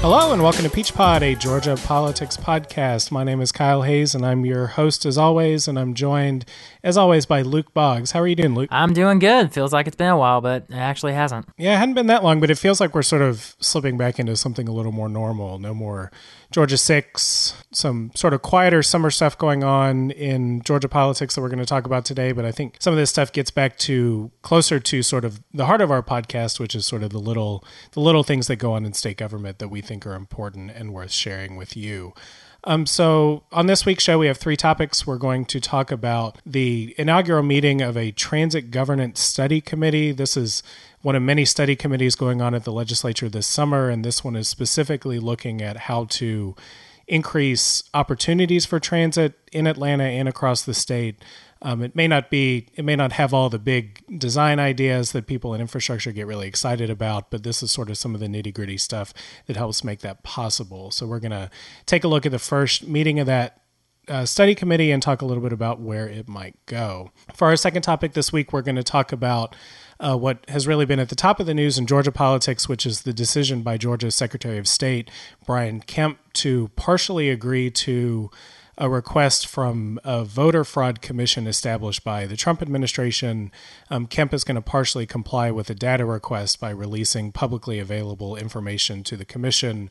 Hello and welcome to Peach Pod, a Georgia politics podcast. My name is Kyle Hayes and I'm your host as always, and I'm joined as always by Luke Boggs. How are you doing, Luke? I'm doing good. Feels like it's been a while, but it actually hasn't. Yeah, it hadn't been that long, but it feels like we're sort of slipping back into something a little more normal. No more Georgia 6, some sort of quieter summer stuff going on in Georgia politics that we're going to talk about today. But I think some of this stuff gets back to closer to sort of the heart of our podcast, which is sort of the little the little things that go on in state government that we think are important and worth sharing with you. Um, so, on this week's show, we have three topics. We're going to talk about the inaugural meeting of a transit governance study committee. This is one of many study committees going on at the legislature this summer, and this one is specifically looking at how to increase opportunities for transit in Atlanta and across the state. Um, it may not be, it may not have all the big design ideas that people in infrastructure get really excited about, but this is sort of some of the nitty gritty stuff that helps make that possible. So we're going to take a look at the first meeting of that uh, study committee and talk a little bit about where it might go. For our second topic this week, we're going to talk about uh, what has really been at the top of the news in Georgia politics, which is the decision by Georgia's Secretary of State, Brian Kemp, to partially agree to a request from a voter fraud commission established by the Trump administration. Um, Kemp is going to partially comply with a data request by releasing publicly available information to the commission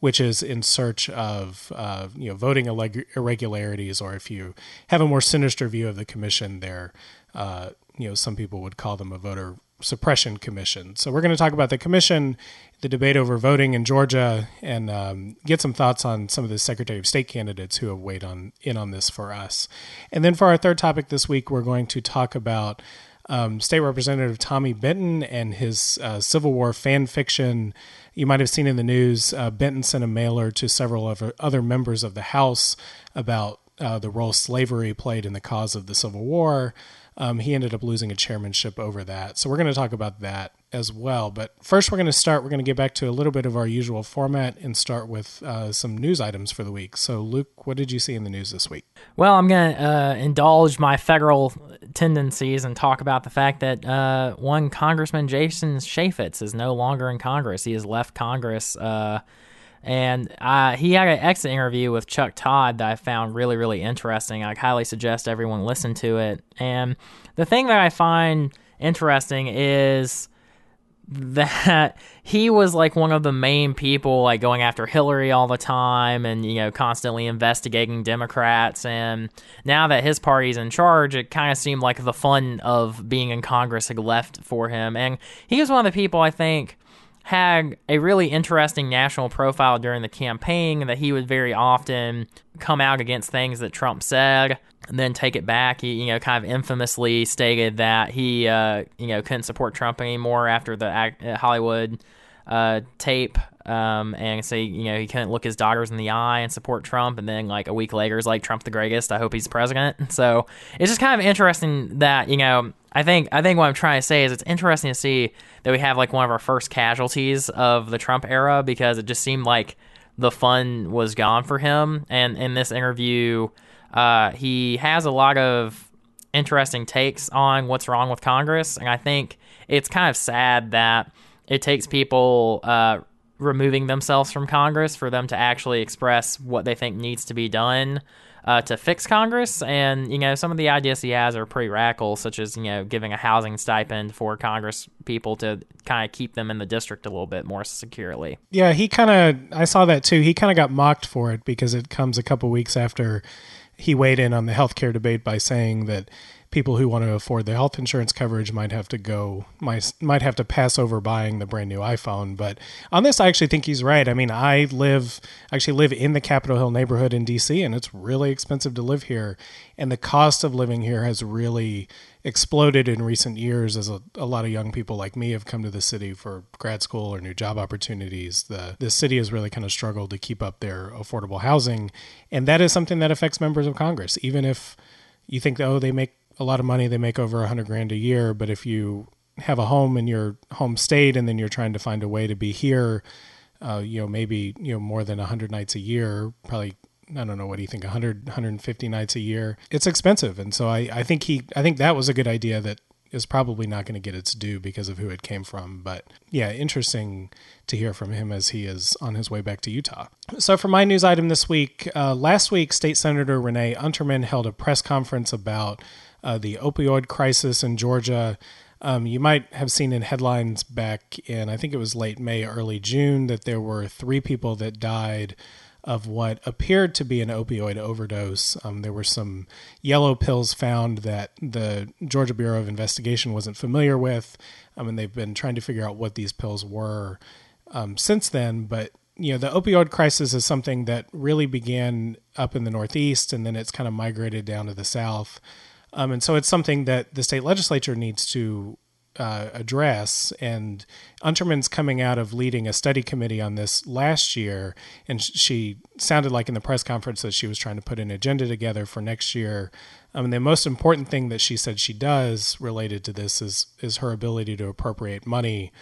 which is in search of uh, you know voting irregularities, or if you have a more sinister view of the commission, there uh, you know some people would call them a voter suppression commission. So we're going to talk about the commission, the debate over voting in Georgia, and um, get some thoughts on some of the Secretary of State candidates who have weighed on in on this for us. And then for our third topic this week, we're going to talk about. Um, State Representative Tommy Benton and his uh, Civil War fan fiction. You might have seen in the news, uh, Benton sent a mailer to several other, other members of the House about uh, the role slavery played in the cause of the Civil War. Um, he ended up losing a chairmanship over that. So we're going to talk about that as well. But first, we're going to start, we're going to get back to a little bit of our usual format and start with uh, some news items for the week. So, Luke, what did you see in the news this week? Well, I'm going to uh, indulge my federal tendencies and talk about the fact that uh, one Congressman Jason Chaffetz is no longer in Congress. He has left Congress uh, and he had an exit interview with Chuck Todd that I found really, really interesting. I highly suggest everyone listen to it. And the thing that I find interesting is that he was like one of the main people like going after Hillary all the time and you know constantly investigating Democrats and now that his party's in charge it kind of seemed like the fun of being in Congress had left for him and he was one of the people I think had a really interesting national profile during the campaign that he would very often come out against things that Trump said and then take it back. He, you know, kind of infamously stated that he, uh, you know, couldn't support Trump anymore after the uh, Hollywood uh, tape um, and say, you know, he couldn't look his daughters in the eye and support Trump. And then, like, a week later, is like, Trump the greatest. I hope he's president. So it's just kind of interesting that, you know, I think I think what I'm trying to say is it's interesting to see that we have like one of our first casualties of the Trump era because it just seemed like the fun was gone for him. And in this interview, uh, he has a lot of interesting takes on what's wrong with Congress, and I think it's kind of sad that it takes people uh, removing themselves from Congress for them to actually express what they think needs to be done uh, to fix Congress. And, you know, some of the ideas he has are pretty radical, such as, you know, giving a housing stipend for Congress people to kind of keep them in the district a little bit more securely. Yeah, he kind of, I saw that too. He kind of got mocked for it because it comes a couple weeks after he weighed in on the healthcare debate by saying that people who want to afford the health insurance coverage might have to go might might have to pass over buying the brand new iPhone. But on this, I actually think he's right. I mean, I live actually live in the Capitol Hill neighborhood in DC, and it's really expensive to live here, and the cost of living here has really exploded in recent years as a, a lot of young people like me have come to the city for grad school or new job opportunities. The the city has really kind of struggled to keep up their affordable housing, and that is something that affects members of Congress, even if you think oh they make a lot of money. They make over a hundred grand a year. But if you have a home in your home state and then you're trying to find a way to be here, uh, you know, maybe, you know, more than a hundred nights a year, probably, I don't know, what do you think, 100, 150 nights a year, it's expensive. And so I, I think he, I think that was a good idea that is probably not going to get its due because of who it came from. But yeah, interesting to hear from him as he is on his way back to Utah. So, for my news item this week, uh, last week, State Senator Renee Unterman held a press conference about uh, the opioid crisis in Georgia. Um, you might have seen in headlines back in, I think it was late May, early June, that there were three people that died of what appeared to be an opioid overdose. Um, there were some yellow pills found that the Georgia Bureau of Investigation wasn't familiar with, I mean, they've been trying to figure out what these pills were um, since then. But you know, the opioid crisis is something that really began up in the Northeast, and then it's kind of migrated down to the South. Um, and so it's something that the state legislature needs to uh, address. And Unterman's coming out of leading a study committee on this last year, and she sounded like in the press conference that she was trying to put an agenda together for next year. Um, the most important thing that she said she does related to this is is her ability to appropriate money.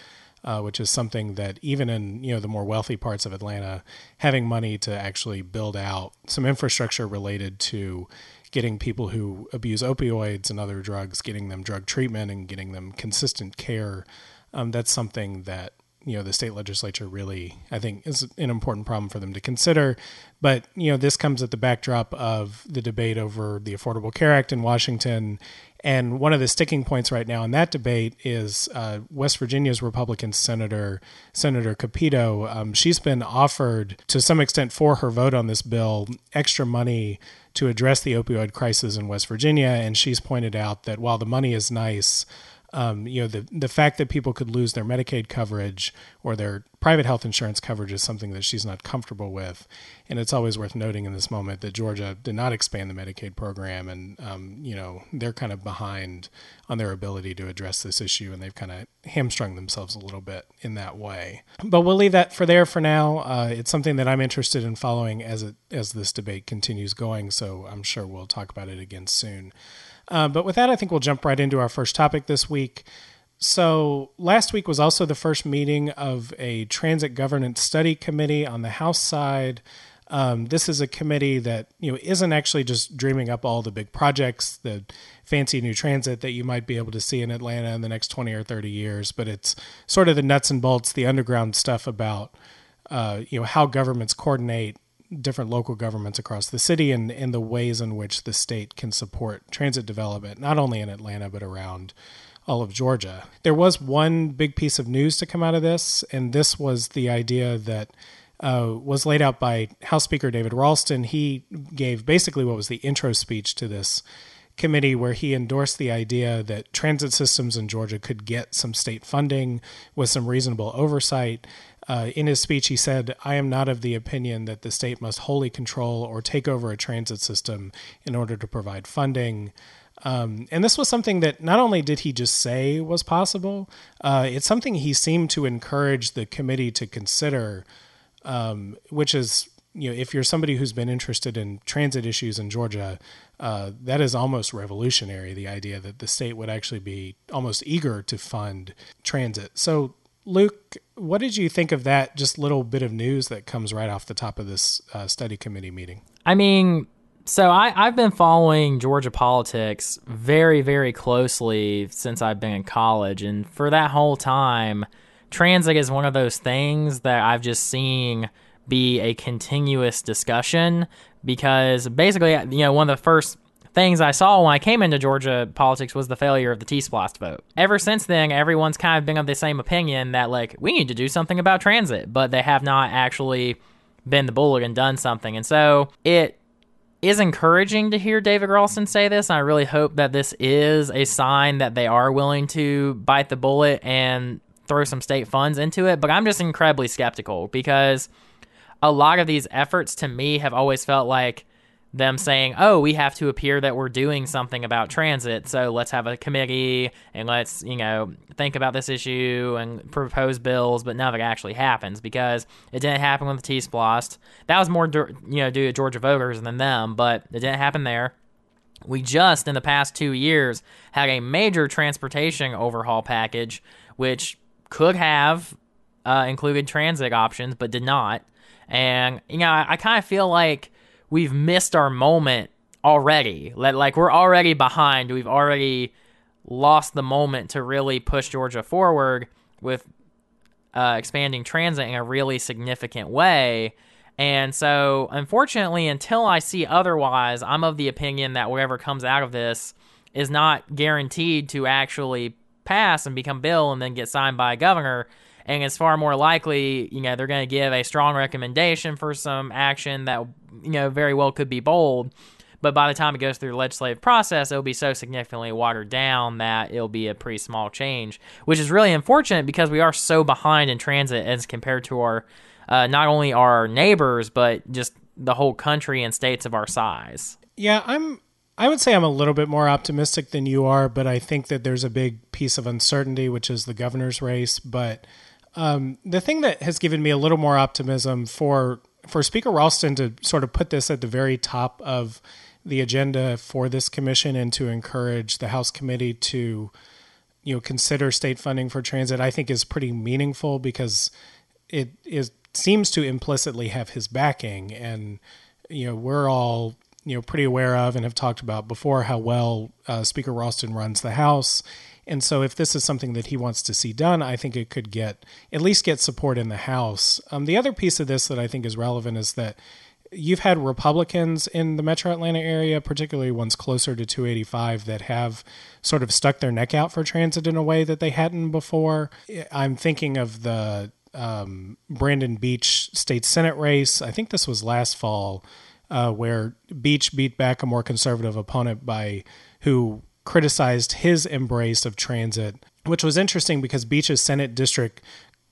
Uh, which is something that even in you know the more wealthy parts of Atlanta, having money to actually build out some infrastructure related to getting people who abuse opioids and other drugs, getting them drug treatment and getting them consistent care. Um, that's something that you know the state legislature really I think is an important problem for them to consider. But you know this comes at the backdrop of the debate over the Affordable Care Act in Washington. And one of the sticking points right now in that debate is uh, West Virginia's Republican Senator Senator Capito. Um, she's been offered, to some extent, for her vote on this bill, extra money to address the opioid crisis in West Virginia. And she's pointed out that while the money is nice, um, you know, the the fact that people could lose their Medicaid coverage or their private health insurance coverage is something that she's not comfortable with. And it's always worth noting in this moment that Georgia did not expand the Medicaid program, and um, you know they're kind of behind on their ability to address this issue, and they've kind of hamstrung themselves a little bit in that way. But we'll leave that for there for now. Uh, it's something that I'm interested in following as it as this debate continues going. So I'm sure we'll talk about it again soon. Uh, but with that, I think we'll jump right into our first topic this week. So, last week was also the first meeting of a transit governance study committee on the House side. Um, this is a committee that you know isn't actually just dreaming up all the big projects, the fancy new transit that you might be able to see in Atlanta in the next twenty or thirty years, but it's sort of the nuts and bolts, the underground stuff about uh, you know how governments coordinate different local governments across the city and, and the ways in which the state can support transit development, not only in Atlanta, but around all of Georgia. There was one big piece of news to come out of this, and this was the idea that uh, was laid out by House Speaker David Ralston. He gave basically what was the intro speech to this committee where he endorsed the idea that transit systems in Georgia could get some state funding with some reasonable oversight. Uh, in his speech, he said, I am not of the opinion that the state must wholly control or take over a transit system in order to provide funding. Um, and this was something that not only did he just say was possible, uh, it's something he seemed to encourage the committee to consider, um, which is, you know, if you're somebody who's been interested in transit issues in Georgia, uh, that is almost revolutionary. The idea that the state would actually be almost eager to fund transit. So Luke, what did you think of that just little bit of news that comes right off the top of this uh, study committee meeting? I mean, so I, I've been following Georgia politics very, very closely since I've been in college. And for that whole time, transit is one of those things that I've just seen be a continuous discussion because basically, you know, one of the first things I saw when I came into Georgia politics was the failure of the T-Splost vote. Ever since then, everyone's kind of been of the same opinion that like we need to do something about transit, but they have not actually been the bullet and done something. And so it is encouraging to hear David Ralston say this. I really hope that this is a sign that they are willing to bite the bullet and throw some state funds into it. But I'm just incredibly skeptical because a lot of these efforts to me have always felt like them saying, "Oh, we have to appear that we're doing something about transit, so let's have a committee and let's, you know, think about this issue and propose bills," but nothing actually happens because it didn't happen with the T-Splost. That was more, you know, due to Georgia voters than them, but it didn't happen there. We just in the past 2 years had a major transportation overhaul package which could have uh, included transit options but did not. And you know, I, I kind of feel like we've missed our moment already. Like we're already behind. We've already lost the moment to really push Georgia forward with uh, expanding transit in a really significant way. And so, unfortunately, until I see otherwise, I'm of the opinion that whatever comes out of this is not guaranteed to actually pass and become bill and then get signed by a governor. And it's far more likely, you know, they're going to give a strong recommendation for some action that, you know, very well could be bold. But by the time it goes through the legislative process, it'll be so significantly watered down that it'll be a pretty small change, which is really unfortunate because we are so behind in transit as compared to our uh, not only our neighbors but just the whole country and states of our size. Yeah, I'm. I would say I'm a little bit more optimistic than you are, but I think that there's a big piece of uncertainty, which is the governor's race. But um, the thing that has given me a little more optimism for for Speaker Ralston to sort of put this at the very top of the agenda for this commission and to encourage the House committee to, you know, consider state funding for transit, I think is pretty meaningful because it is seems to implicitly have his backing, and you know, we're all you know pretty aware of and have talked about before how well uh, Speaker Ralston runs the House. And so, if this is something that he wants to see done, I think it could get at least get support in the House. Um, the other piece of this that I think is relevant is that you've had Republicans in the metro Atlanta area, particularly ones closer to 285, that have sort of stuck their neck out for transit in a way that they hadn't before. I'm thinking of the um, Brandon Beach state Senate race. I think this was last fall, uh, where Beach beat back a more conservative opponent by who criticized his embrace of transit, which was interesting because Beach's Senate district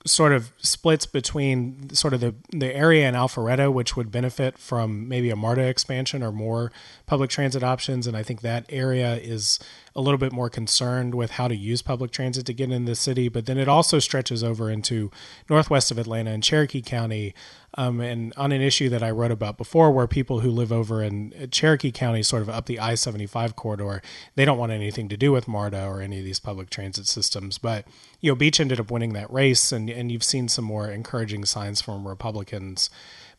sort of splits between sort of the, the area in Alpharetta, which would benefit from maybe a MARTA expansion or more public transit options. And I think that area is a little bit more concerned with how to use public transit to get in the city. But then it also stretches over into northwest of Atlanta and Cherokee County. Um, and on an issue that I wrote about before, where people who live over in Cherokee County, sort of up the I 75 corridor, they don't want anything to do with MARTA or any of these public transit systems. But, you know, Beach ended up winning that race, and, and you've seen some more encouraging signs from Republicans.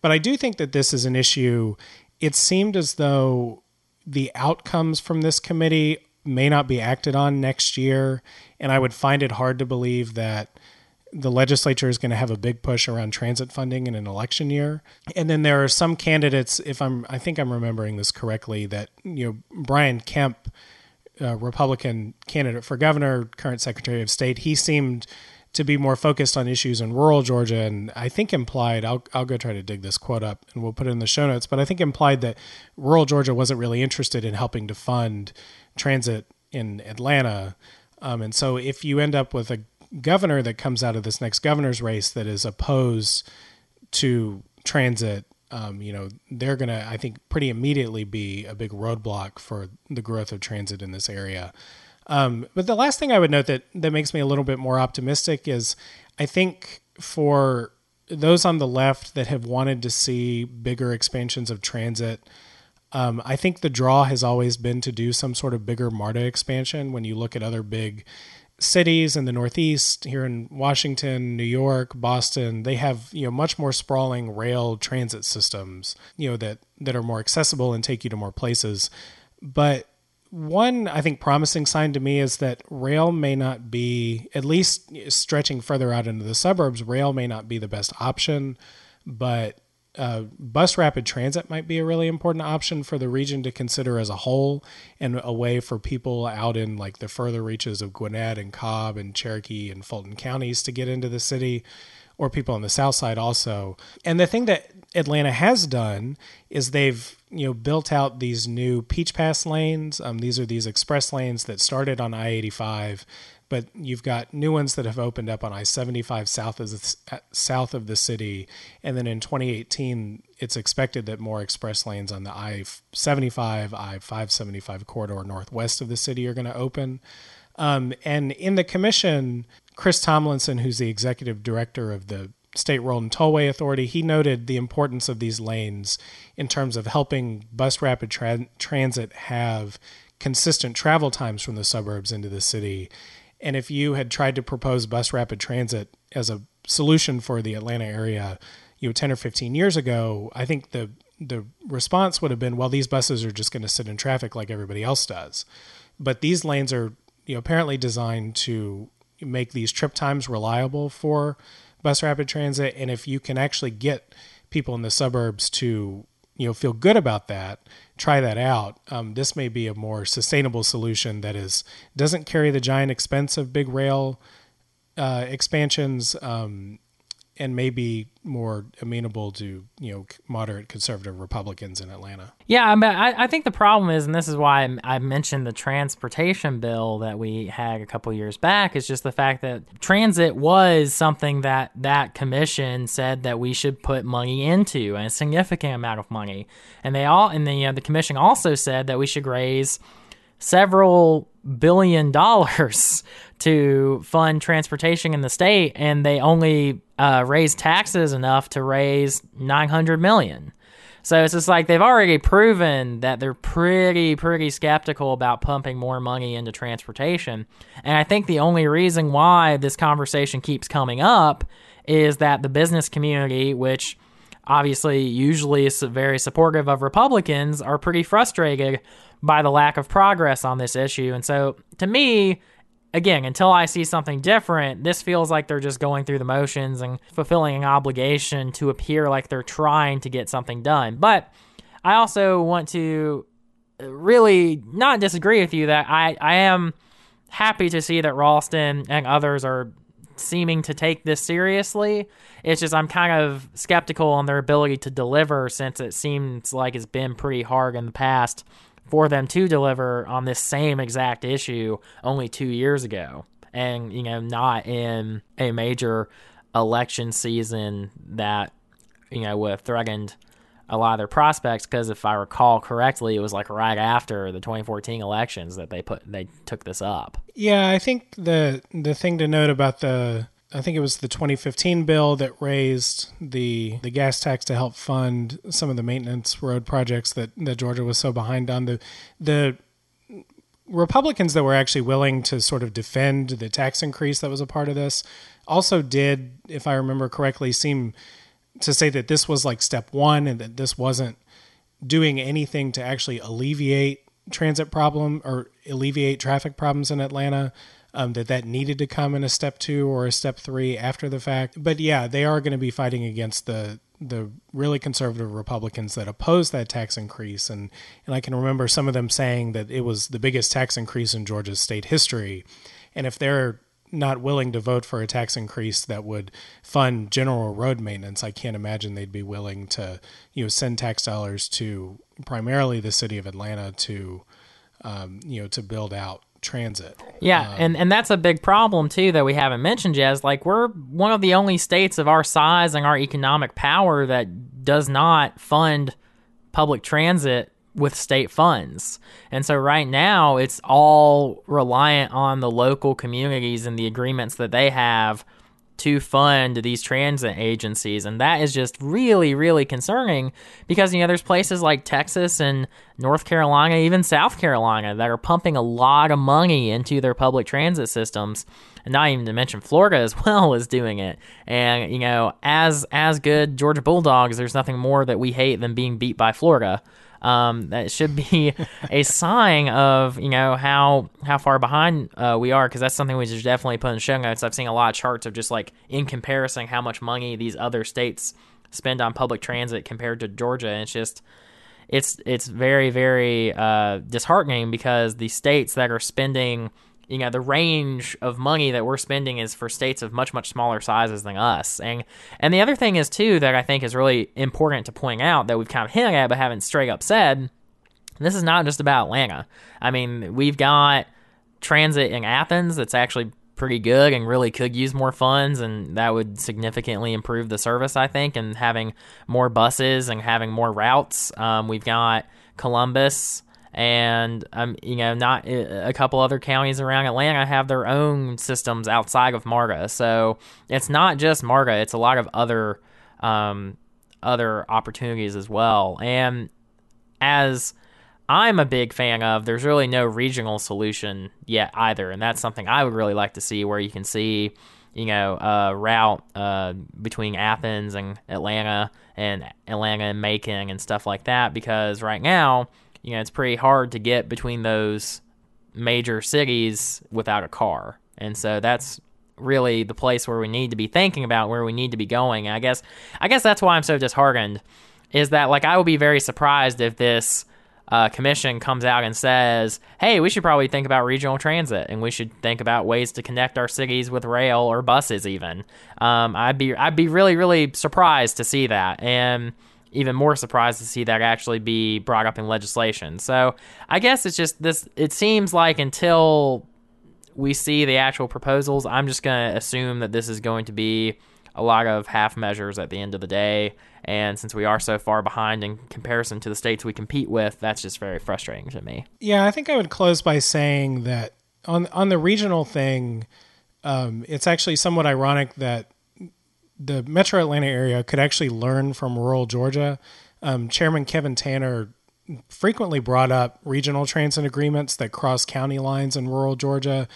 But I do think that this is an issue. It seemed as though the outcomes from this committee may not be acted on next year. And I would find it hard to believe that the legislature is going to have a big push around transit funding in an election year. And then there are some candidates, if I'm, I think I'm remembering this correctly, that, you know, Brian Kemp, Republican candidate for governor, current Secretary of State, he seemed to be more focused on issues in rural Georgia, and I think implied I'll I'll go try to dig this quote up and we'll put it in the show notes. But I think implied that rural Georgia wasn't really interested in helping to fund transit in Atlanta, um, and so if you end up with a governor that comes out of this next governor's race that is opposed to transit. Um, you know, they're going to, I think, pretty immediately be a big roadblock for the growth of transit in this area. Um, but the last thing I would note that that makes me a little bit more optimistic is I think for those on the left that have wanted to see bigger expansions of transit, um, I think the draw has always been to do some sort of bigger MARTA expansion. When you look at other big cities in the Northeast, here in Washington, New York, Boston, they have you know much more sprawling rail transit systems, you know that that are more accessible and take you to more places. But one, I think, promising sign to me is that rail may not be, at least stretching further out into the suburbs, rail may not be the best option, but uh, bus rapid transit might be a really important option for the region to consider as a whole and a way for people out in like the further reaches of Gwinnett and Cobb and Cherokee and Fulton counties to get into the city or people on the south side also. And the thing that Atlanta has done is they've you know built out these new Peach Pass lanes. Um, these are these express lanes that started on I eighty five, but you've got new ones that have opened up on I seventy five south of the, south of the city, and then in twenty eighteen, it's expected that more express lanes on the I seventy five I five seventy five corridor northwest of the city are going to open. Um, and in the commission, Chris Tomlinson, who's the executive director of the State Road and Tollway Authority, he noted the importance of these lanes in terms of helping bus rapid tra- transit have consistent travel times from the suburbs into the city. And if you had tried to propose bus rapid transit as a solution for the Atlanta area, you know, 10 or 15 years ago, I think the the response would have been, well, these buses are just going to sit in traffic like everybody else does. But these lanes are you know, apparently designed to make these trip times reliable for bus rapid transit. And if you can actually get people in the suburbs to you know feel good about that, try that out. Um, this may be a more sustainable solution that is doesn't carry the giant expense of big rail uh, expansions um, and maybe more amenable to you know moderate conservative Republicans in Atlanta. Yeah, I, mean, I, I think the problem is, and this is why I mentioned the transportation bill that we had a couple years back, is just the fact that transit was something that that commission said that we should put money into, and a significant amount of money, and they all, and the you know, the commission also said that we should raise several billion dollars to fund transportation in the state, and they only uh, raised taxes enough to raise 900 million. So it's just like they've already proven that they're pretty, pretty skeptical about pumping more money into transportation. And I think the only reason why this conversation keeps coming up is that the business community, which obviously usually is very supportive of Republicans, are pretty frustrated by the lack of progress on this issue. And so to me, again, until I see something different, this feels like they're just going through the motions and fulfilling an obligation to appear like they're trying to get something done. But I also want to really not disagree with you that I, I am happy to see that Ralston and others are seeming to take this seriously. It's just I'm kind of skeptical on their ability to deliver since it seems like it's been pretty hard in the past for them to deliver on this same exact issue only two years ago. And, you know, not in a major election season that, you know, would have threatened a lot of their prospects because if I recall correctly, it was like right after the 2014 elections that they put they took this up. Yeah, I think the the thing to note about the I think it was the 2015 bill that raised the the gas tax to help fund some of the maintenance road projects that, that Georgia was so behind on. The the Republicans that were actually willing to sort of defend the tax increase that was a part of this also did, if I remember correctly, seem to say that this was like step one and that this wasn't doing anything to actually alleviate transit problem or alleviate traffic problems in Atlanta um, that that needed to come in a step two or a step three after the fact. But yeah, they are going to be fighting against the the really conservative Republicans that oppose that tax increase, and and I can remember some of them saying that it was the biggest tax increase in Georgia's state history, and if they're not willing to vote for a tax increase that would fund general road maintenance, I can't imagine they'd be willing to, you know, send tax dollars to primarily the city of Atlanta to, um, you know, to build out transit. Yeah, um, and and that's a big problem too that we haven't mentioned yet. Is like we're one of the only states of our size and our economic power that does not fund public transit with state funds. And so right now it's all reliant on the local communities and the agreements that they have to fund these transit agencies. And that is just really, really concerning because, you know, there's places like Texas and North Carolina, even South Carolina, that are pumping a lot of money into their public transit systems. And not even to mention Florida as well is doing it. And, you know, as as good Georgia Bulldogs, there's nothing more that we hate than being beat by Florida. Um, that should be a sign of you know how how far behind uh, we are because that's something we should definitely put in show notes. I've seen a lot of charts of just like in comparison how much money these other states spend on public transit compared to Georgia, and it's just it's it's very very uh, disheartening because the states that are spending you know the range of money that we're spending is for states of much much smaller sizes than us. And and the other thing is too that i think is really important to point out that we've kind of hinted at but haven't straight up said this is not just about atlanta. I mean we've got transit in athens that's actually pretty good and really could use more funds and that would significantly improve the service i think and having more buses and having more routes. Um, we've got columbus and um, you know, not uh, a couple other counties around Atlanta have their own systems outside of MARTA. So it's not just MARTA; it's a lot of other um, other opportunities as well. And as I'm a big fan of, there's really no regional solution yet either, and that's something I would really like to see, where you can see you know, a route uh, between Athens and Atlanta and Atlanta and Macon and stuff like that. Because right now, you know, it's pretty hard to get between those major cities without a car. And so that's really the place where we need to be thinking about where we need to be going. And I guess I guess that's why I'm so disheartened is that like I would be very surprised if this uh, commission comes out and says, "Hey, we should probably think about regional transit, and we should think about ways to connect our cities with rail or buses." Even um, I'd be I'd be really really surprised to see that, and even more surprised to see that actually be brought up in legislation. So I guess it's just this. It seems like until we see the actual proposals, I'm just going to assume that this is going to be a lot of half measures at the end of the day. And since we are so far behind in comparison to the states we compete with, that's just very frustrating to me. Yeah, I think I would close by saying that on on the regional thing, um, it's actually somewhat ironic that the Metro Atlanta area could actually learn from rural Georgia. Um, Chairman Kevin Tanner frequently brought up regional transit agreements that cross county lines in rural Georgia.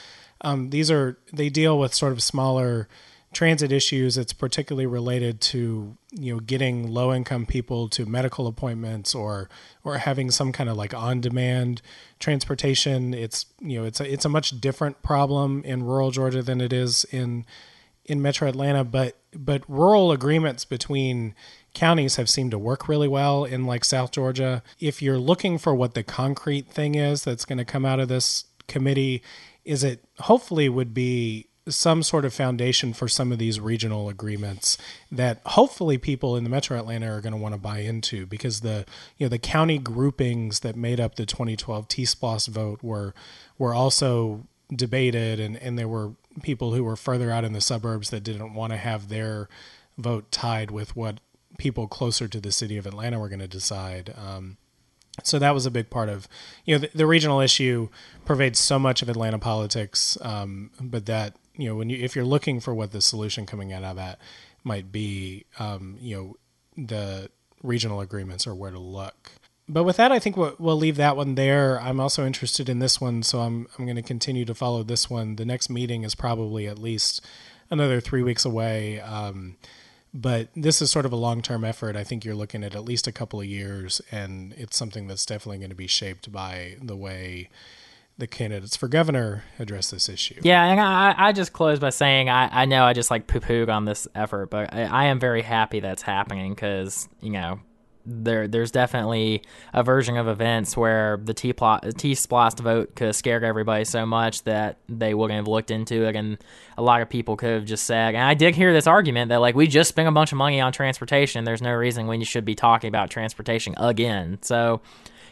Um, these are they deal with sort of smaller transit issues. It's particularly related to you know getting low income people to medical appointments or or having some kind of like on demand transportation. It's you know it's a it's a much different problem in rural Georgia than it is in in Metro Atlanta. But but rural agreements between counties have seemed to work really well in like South Georgia. If you're looking for what the concrete thing is that's going to come out of this committee, is it hopefully would be some sort of foundation for some of these regional agreements that hopefully people in the metro atlanta are going to want to buy into because the you know the county groupings that made up the 2012 t-splost vote were were also debated and and there were people who were further out in the suburbs that didn't want to have their vote tied with what people closer to the city of atlanta were going to decide um, so that was a big part of you know the, the, regional issue pervades so much of atlanta politics um, but that you know when you if you're looking for what the solution coming out of that might be um, you know the regional agreements are where to look but with that i think we'll, we'll leave that one there. I'm also interested in this one so i'm, I'm going to continue to follow this one. The next meeting is probably at least another three weeks away um, but this is sort of a long-term effort. I think you're looking at at least a couple of years and it's something that's definitely going to be shaped by the way the candidates for governor address this issue. Yeah, and I, I just close by saying I, I know I just like poo pooed on this effort, but I, I am very happy that's happening because, you know, there there's definitely a version of events where the T plot T splost vote could have scared everybody so much that they wouldn't have looked into it, and a lot of people could have just said. And I did hear this argument that like we just spent a bunch of money on transportation. There's no reason when you should be talking about transportation again. So,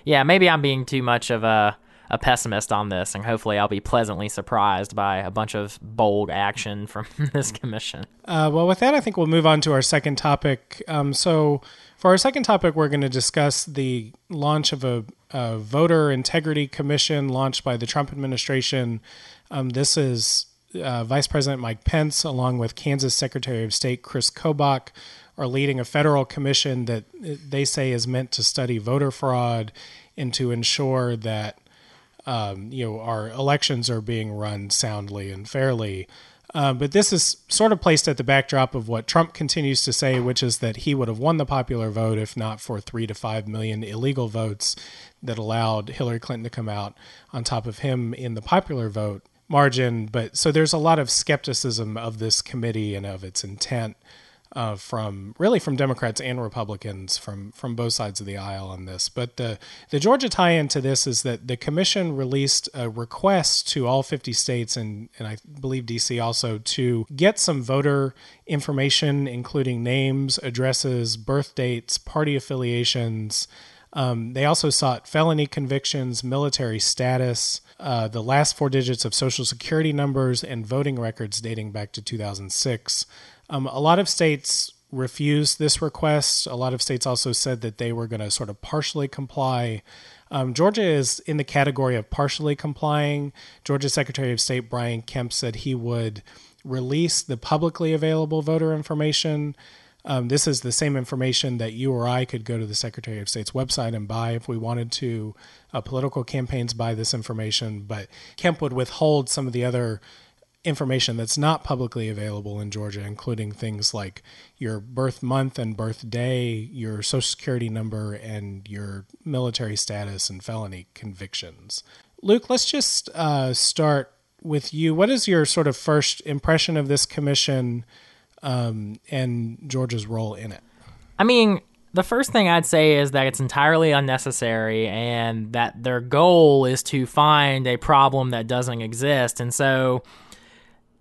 yeah, maybe I'm being too much of a a pessimist on this, and hopefully I'll be pleasantly surprised by a bunch of bold action from this commission. Uh, well, with that, I think we'll move on to our second topic. Um, so, for our second topic, we're going to discuss the launch of a, a, voter integrity commission launched by the Trump administration. Um, this is uh, Vice President Mike Pence, along with Kansas Secretary of State Chris Kobach, are leading a federal commission that they say is meant to study voter fraud and to ensure that um, you know our elections are being run soundly and fairly. Uh, but this is sort of placed at the backdrop of what Trump continues to say, which is that he would have won the popular vote if not for three to five million illegal votes that allowed Hillary Clinton to come out on top of him in the popular vote margin. But so there's a lot of skepticism of this committee and of its intent uh, from really from Democrats and Republicans from from both sides of the aisle on this. But the the Georgia tie-in to this is that the commission released a request to all 50 states and and I believe DC also to get some voter information, including names, addresses, birth dates, party affiliations. Um, they also sought felony convictions, military status, uh, the last four digits of social security numbers, and voting records dating back to 2006. Um, a lot of states refused this request. A lot of states also said that they were going to sort of partially comply. Um, Georgia is in the category of partially complying. Georgia Secretary of State Brian Kemp said he would release the publicly available voter information. Um, this is the same information that you or I could go to the Secretary of State's website and buy if we wanted to. Uh, political campaigns buy this information, but Kemp would withhold some of the other information that's not publicly available in Georgia, including things like your birth month and birth day, your social security number, and your military status and felony convictions. Luke, let's just uh, start with you. What is your sort of first impression of this commission um, and Georgia's role in it? I mean, the first thing I'd say is that it's entirely unnecessary and that their goal is to find a problem that doesn't exist. And so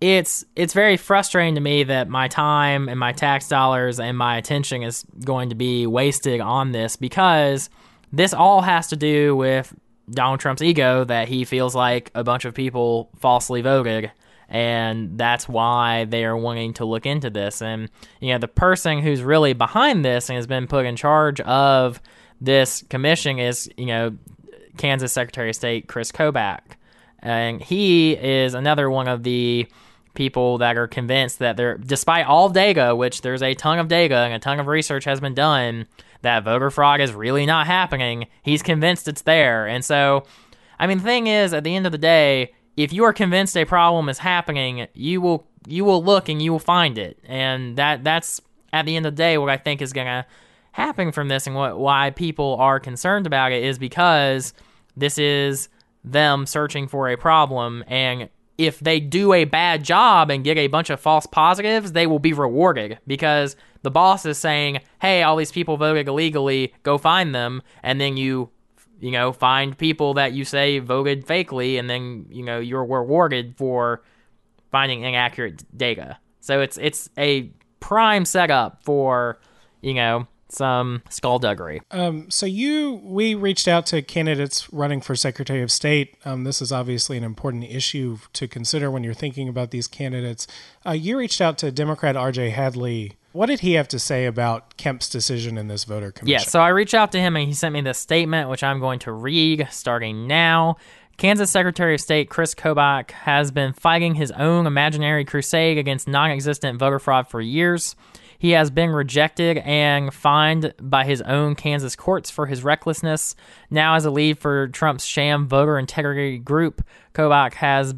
it's it's very frustrating to me that my time and my tax dollars and my attention is going to be wasted on this because this all has to do with Donald Trump's ego that he feels like a bunch of people falsely voted and that's why they are wanting to look into this. And you know, the person who's really behind this and has been put in charge of this commission is you know Kansas Secretary of State Chris Kobach, and he is another one of the people that are convinced that there, despite all data, which there's a ton of data and a ton of research has been done, that voter fraud is really not happening. He's convinced it's there, and so. I mean, the thing is, at the end of the day, if you are convinced a problem is happening, you will you will look and you will find it, and that that's at the end of the day what I think is gonna happen from this, and what why people are concerned about it is because this is them searching for a problem, and if they do a bad job and get a bunch of false positives, they will be rewarded because the boss is saying, "Hey, all these people voted illegally, go find them," and then you you know, find people that you say voted fakely, and then you know you're rewarded for finding inaccurate data. So it's it's a prime setup for you know some skullduggery. Um, so you, we reached out to candidates running for Secretary of State. Um, this is obviously an important issue to consider when you're thinking about these candidates. Uh, you reached out to Democrat R.J. Hadley what did he have to say about Kemp's decision in this voter commission? Yeah, so I reached out to him and he sent me this statement, which I'm going to read starting now. Kansas Secretary of State Chris Kobach has been fighting his own imaginary crusade against non existent voter fraud for years. He has been rejected and fined by his own Kansas courts for his recklessness. Now, as a lead for Trump's sham voter integrity group, Kobach has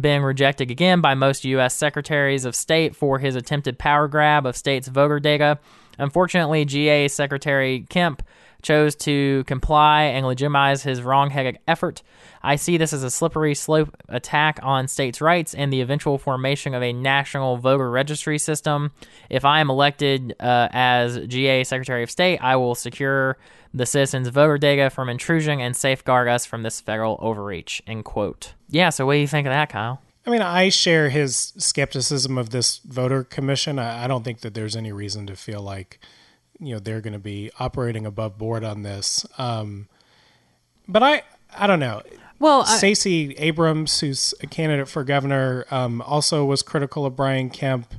been rejected again by most U.S. secretaries of state for his attempted power grab of states' voter data. Unfortunately, GA Secretary Kemp chose to comply and legitimize his wrong-headed effort. I see this as a slippery slope attack on states' rights and the eventual formation of a national voter registry system. If I am elected uh, as GA Secretary of State, I will secure the citizens' voter data from intrusion and safeguard us from this federal overreach. End quote. Yeah, so what do you think of that, Kyle? I mean, I share his skepticism of this voter commission. I, I don't think that there's any reason to feel like, you know, they're going to be operating above board on this. Um, but I, I don't know. Well, Stacey Abrams, who's a candidate for governor, um, also was critical of Brian Kemp.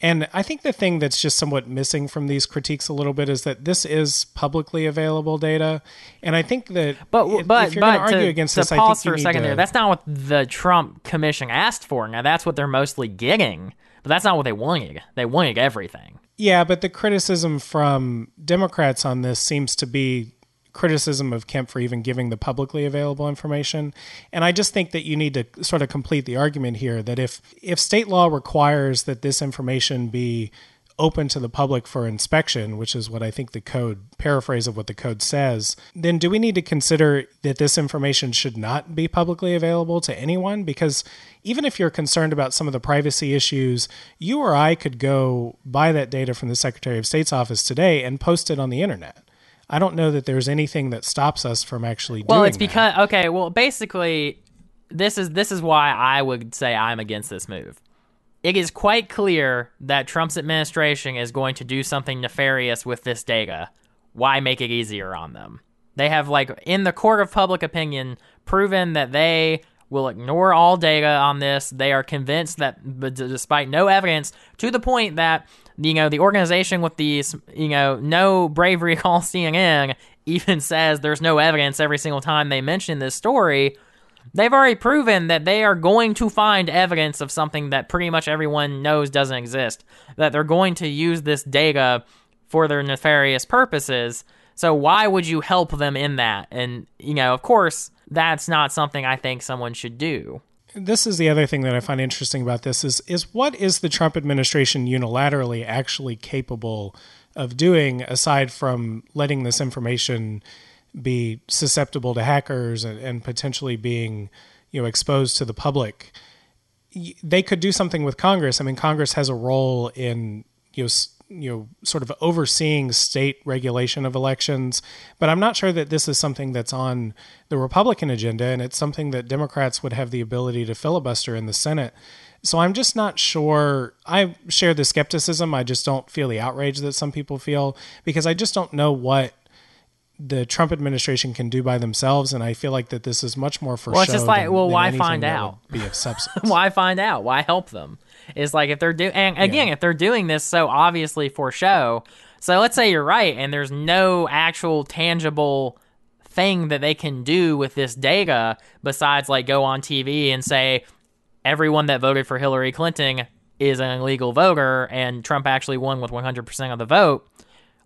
And I think the thing that's just somewhat missing from these critiques a little bit is that this is publicly available data, and I think that but if, but if you're but to argue to, against to this, pause I think for a second to, there. That's not what the Trump Commission asked for. Now that's what they're mostly getting, but that's not what they wanted. They wanted everything. Yeah, but the criticism from Democrats on this seems to be criticism of Kemp for even giving the publicly available information. And I just think that you need to sort of complete the argument here that if if state law requires that this information be open to the public for inspection, which is what I think the code paraphrase of what the code says, then do we need to consider that this information should not be publicly available to anyone? Because even if you're concerned about some of the privacy issues, you or I could go buy that data from the Secretary of State's office today and post it on the internet. I don't know that there's anything that stops us from actually doing Well, it's that. because okay. Well, basically, this is this is why I would say I'm against this move. It is quite clear that Trump's administration is going to do something nefarious with this data. Why make it easier on them? They have like in the court of public opinion proven that they will ignore all data on this. They are convinced that, despite no evidence, to the point that you know the organization with these, you know, no bravery call CNN even says there's no evidence every single time they mention this story. They've already proven that they are going to find evidence of something that pretty much everyone knows doesn't exist. That they're going to use this data for their nefarious purposes. So why would you help them in that? And you know, of course, that's not something I think someone should do. this is the other thing that I find interesting about this is is what is the Trump administration unilaterally actually capable of doing aside from letting this information be susceptible to hackers and, and potentially being you know exposed to the public they could do something with congress. I mean congress has a role in you know you know sort of overseeing state regulation of elections but i'm not sure that this is something that's on the republican agenda and it's something that democrats would have the ability to filibuster in the senate. So i'm just not sure. I share the skepticism. I just don't feel the outrage that some people feel because i just don't know what the Trump administration can do by themselves, and I feel like that this is much more for. Well, it's just like, than, well, than why find out? Be of substance. why find out? Why help them? It's like if they're doing, and again, Yeah. if they're doing this so obviously for show. So let's say you're right, and there's no actual tangible thing that they can do with this data besides like go on TV and say everyone that voted for Hillary Clinton is an illegal voter, and Trump actually won with 100% of the vote.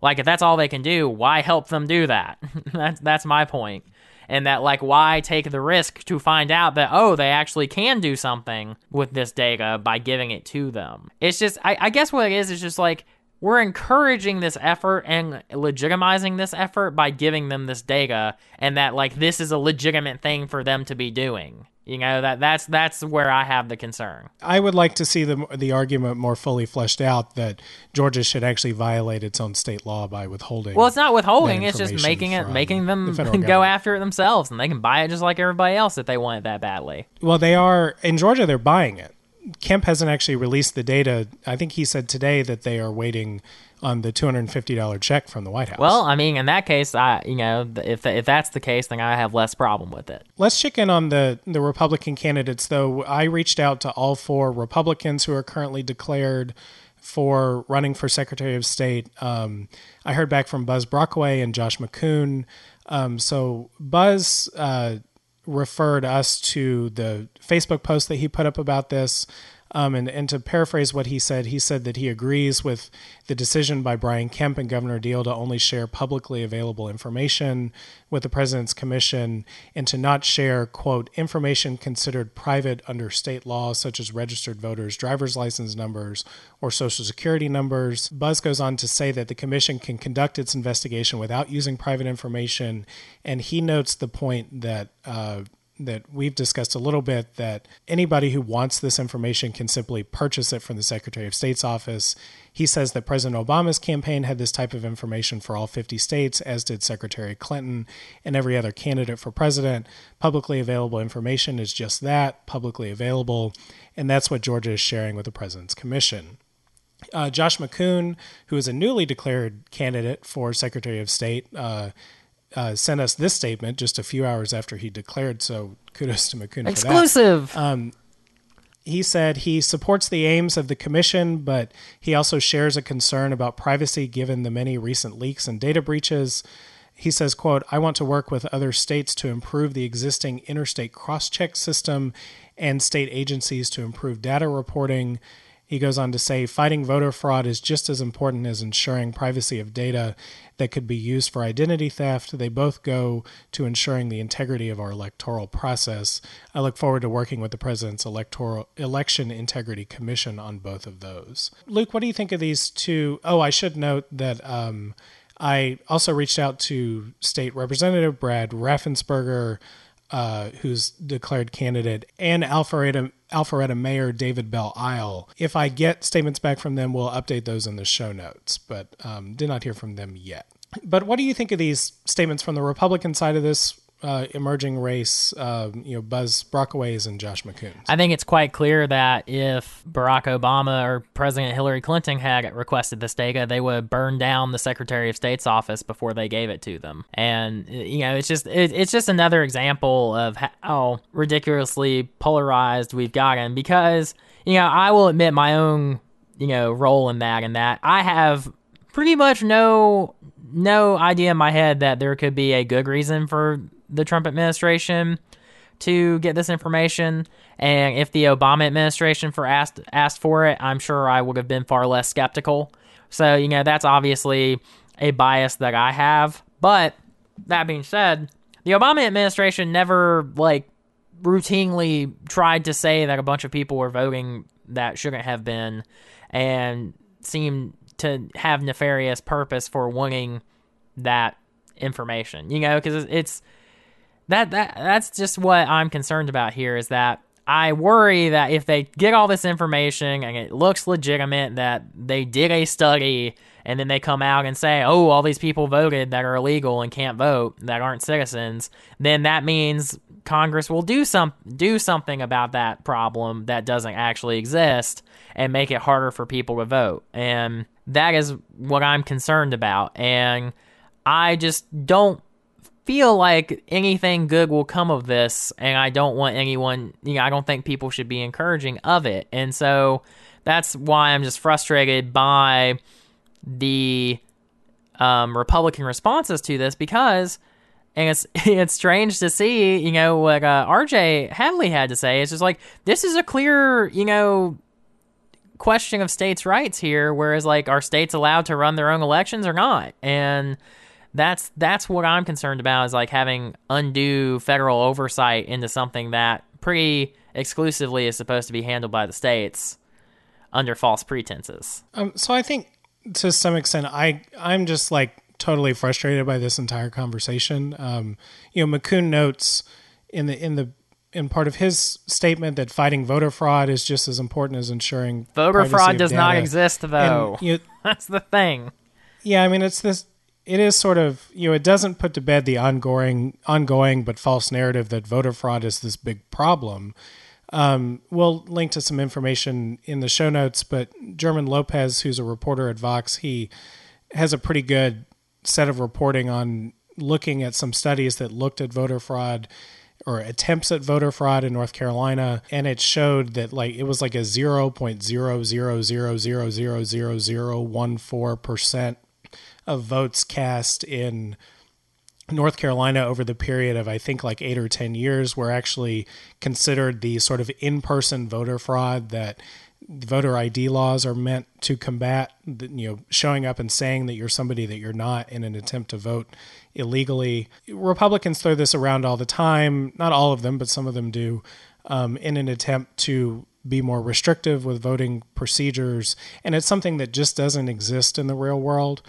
Like if that's all they can do, why help them do that? that's that's my point. And that like why take the risk to find out that oh they actually can do something with this data by giving it to them. It's just I, I guess what it is is just like we're encouraging this effort and legitimizing this effort by giving them this data and that like this is a legitimate thing for them to be doing. You know that that's that's where I have the concern. I would like to see the the argument more fully fleshed out that Georgia should actually violate its own state law by withholding. Well, it's not withholding; it's just making it, making them the go after it themselves, and they can buy it just like everybody else if they want it that badly. Well, they are in Georgia. They're buying it. Kemp hasn't actually released the data. I think he said today that they are waiting on the two hundred and fifty dollar check from the White House. Well, I mean, in that case, I you know if if that's the case, then I have less problem with it. Let's check in on the the Republican candidates, though. I reached out to all four Republicans who are currently declared for running for Secretary of State. Um, I heard back from Buzz Brockway and Josh McCoon. Um, so Buzz uh, referred us to the Facebook post that he put up about this. Um, and, and to paraphrase what he said, he said that he agrees with the decision by Brian Kemp and Governor Deal to only share publicly available information with the President's Commission and to not share, quote, information considered private under state law, such as registered voters' driver's license numbers or social security numbers. Buzz goes on to say that the Commission can conduct its investigation without using private information. And he notes the point that, uh, that we've discussed a little bit that anybody who wants this information can simply purchase it from the Secretary of State's office. He says that President Obama's campaign had this type of information for all 50 states, as did Secretary Clinton and every other candidate for president. Publicly available information is just that, publicly available, and that's what Georgia is sharing with the President's Commission. Uh, Josh McCoon, who is a newly declared candidate for Secretary of State, uh, uh, sent us this statement just a few hours after he declared. So kudos to that. Exclusive. He said he supports the aims of the commission, but he also shares a concern about privacy given the many recent leaks and data breaches. He says, quote, I want to work with other states to improve the existing interstate cross-check system and state agencies to improve data reporting. He goes on to say, fighting voter fraud is just as important as ensuring privacy of data that could be used for identity theft. They both go to ensuring the integrity of our electoral process. I look forward to working with the President's electoral election integrity commission on both of those. Luke, what do you think of these two? Oh, I should note that um, I also reached out to State Representative Brad Raffensperger, uh, who's declared candidate, and Alpharetta, Alpharetta Mayor David Belle Isle. If I get statements back from them, we'll update those in the show notes, but um, did not hear from them yet. But what do you think of these statements from the Republican side of this uh, emerging race? Uh, you know, Buzz Brockway's and Josh McCoons. I think it's quite clear that if Barack Obama or President Hillary Clinton had requested this data, they would burn down the Secretary of State's office before they gave it to them. And you know, it's just it, it's just another example of how ridiculously polarized we've gotten. Because you know, I will admit my own you know role in that, and that I have pretty much no no idea in my head that there could be a good reason for the Trump administration to get this information. And if the Obama administration for asked asked for it, I'm sure I would have been far less skeptical. So you know that's obviously a bias that I have. But that being said, the Obama administration never like routinely tried to say that a bunch of people were voting that shouldn't have been, and seemed to have nefarious purpose for wanting that information. You know, because it's that that that's just what I'm concerned about here is that I worry that if they get all this information and it looks legitimate that they did a study and then they come out and say, "Oh, all these people voted that are illegal and can't vote that aren't citizens," then that means Congress will do some do something about that problem that doesn't actually exist and make it harder for people to vote. And that is what I'm concerned about. And I just don't feel like anything good will come of this and I don't want anyone, you know, I don't think people should be encouraging of it. And so that's why I'm just frustrated by the um, Republican responses to this because and it's it's strange to see, you know, what uh, RJ Hadley had to say. It's just like this is a clear, you know, question of states' rights here. Whereas, like, are states allowed to run their own elections or not? And that's that's what I'm concerned about is like having undue federal oversight into something that pretty exclusively is supposed to be handled by the states under false pretenses. Um, so I think to some extent, I I'm just like totally frustrated by this entire conversation. Um, you know, McCoon notes in the in the in part of his statement that fighting voter fraud is just as important as ensuring voter fraud does not exist, though. And, you know, That's the thing. Yeah, I mean, it's this it is sort of you know it doesn't put to bed the ongoing ongoing but false narrative that voter fraud is this big problem. Um, we'll link to some information in the show notes, but German Lopez, who's a reporter at Vox, he has a pretty good set of reporting on looking at some studies that looked at voter fraud or attempts at voter fraud in North Carolina, and it showed that like it was like a zero point zero zero zero zero zero zero zero one four percent of votes cast in North Carolina over the period of I think like eight or ten years were actually considered the sort of in-person voter fraud that voter ID laws are meant to combat. You know, showing up and saying that you're somebody that you're not in an attempt to vote illegally. Republicans throw this around all the time. Not all of them, but some of them do, um, in an attempt to be more restrictive with voting procedures. And it's something that just doesn't exist in the real world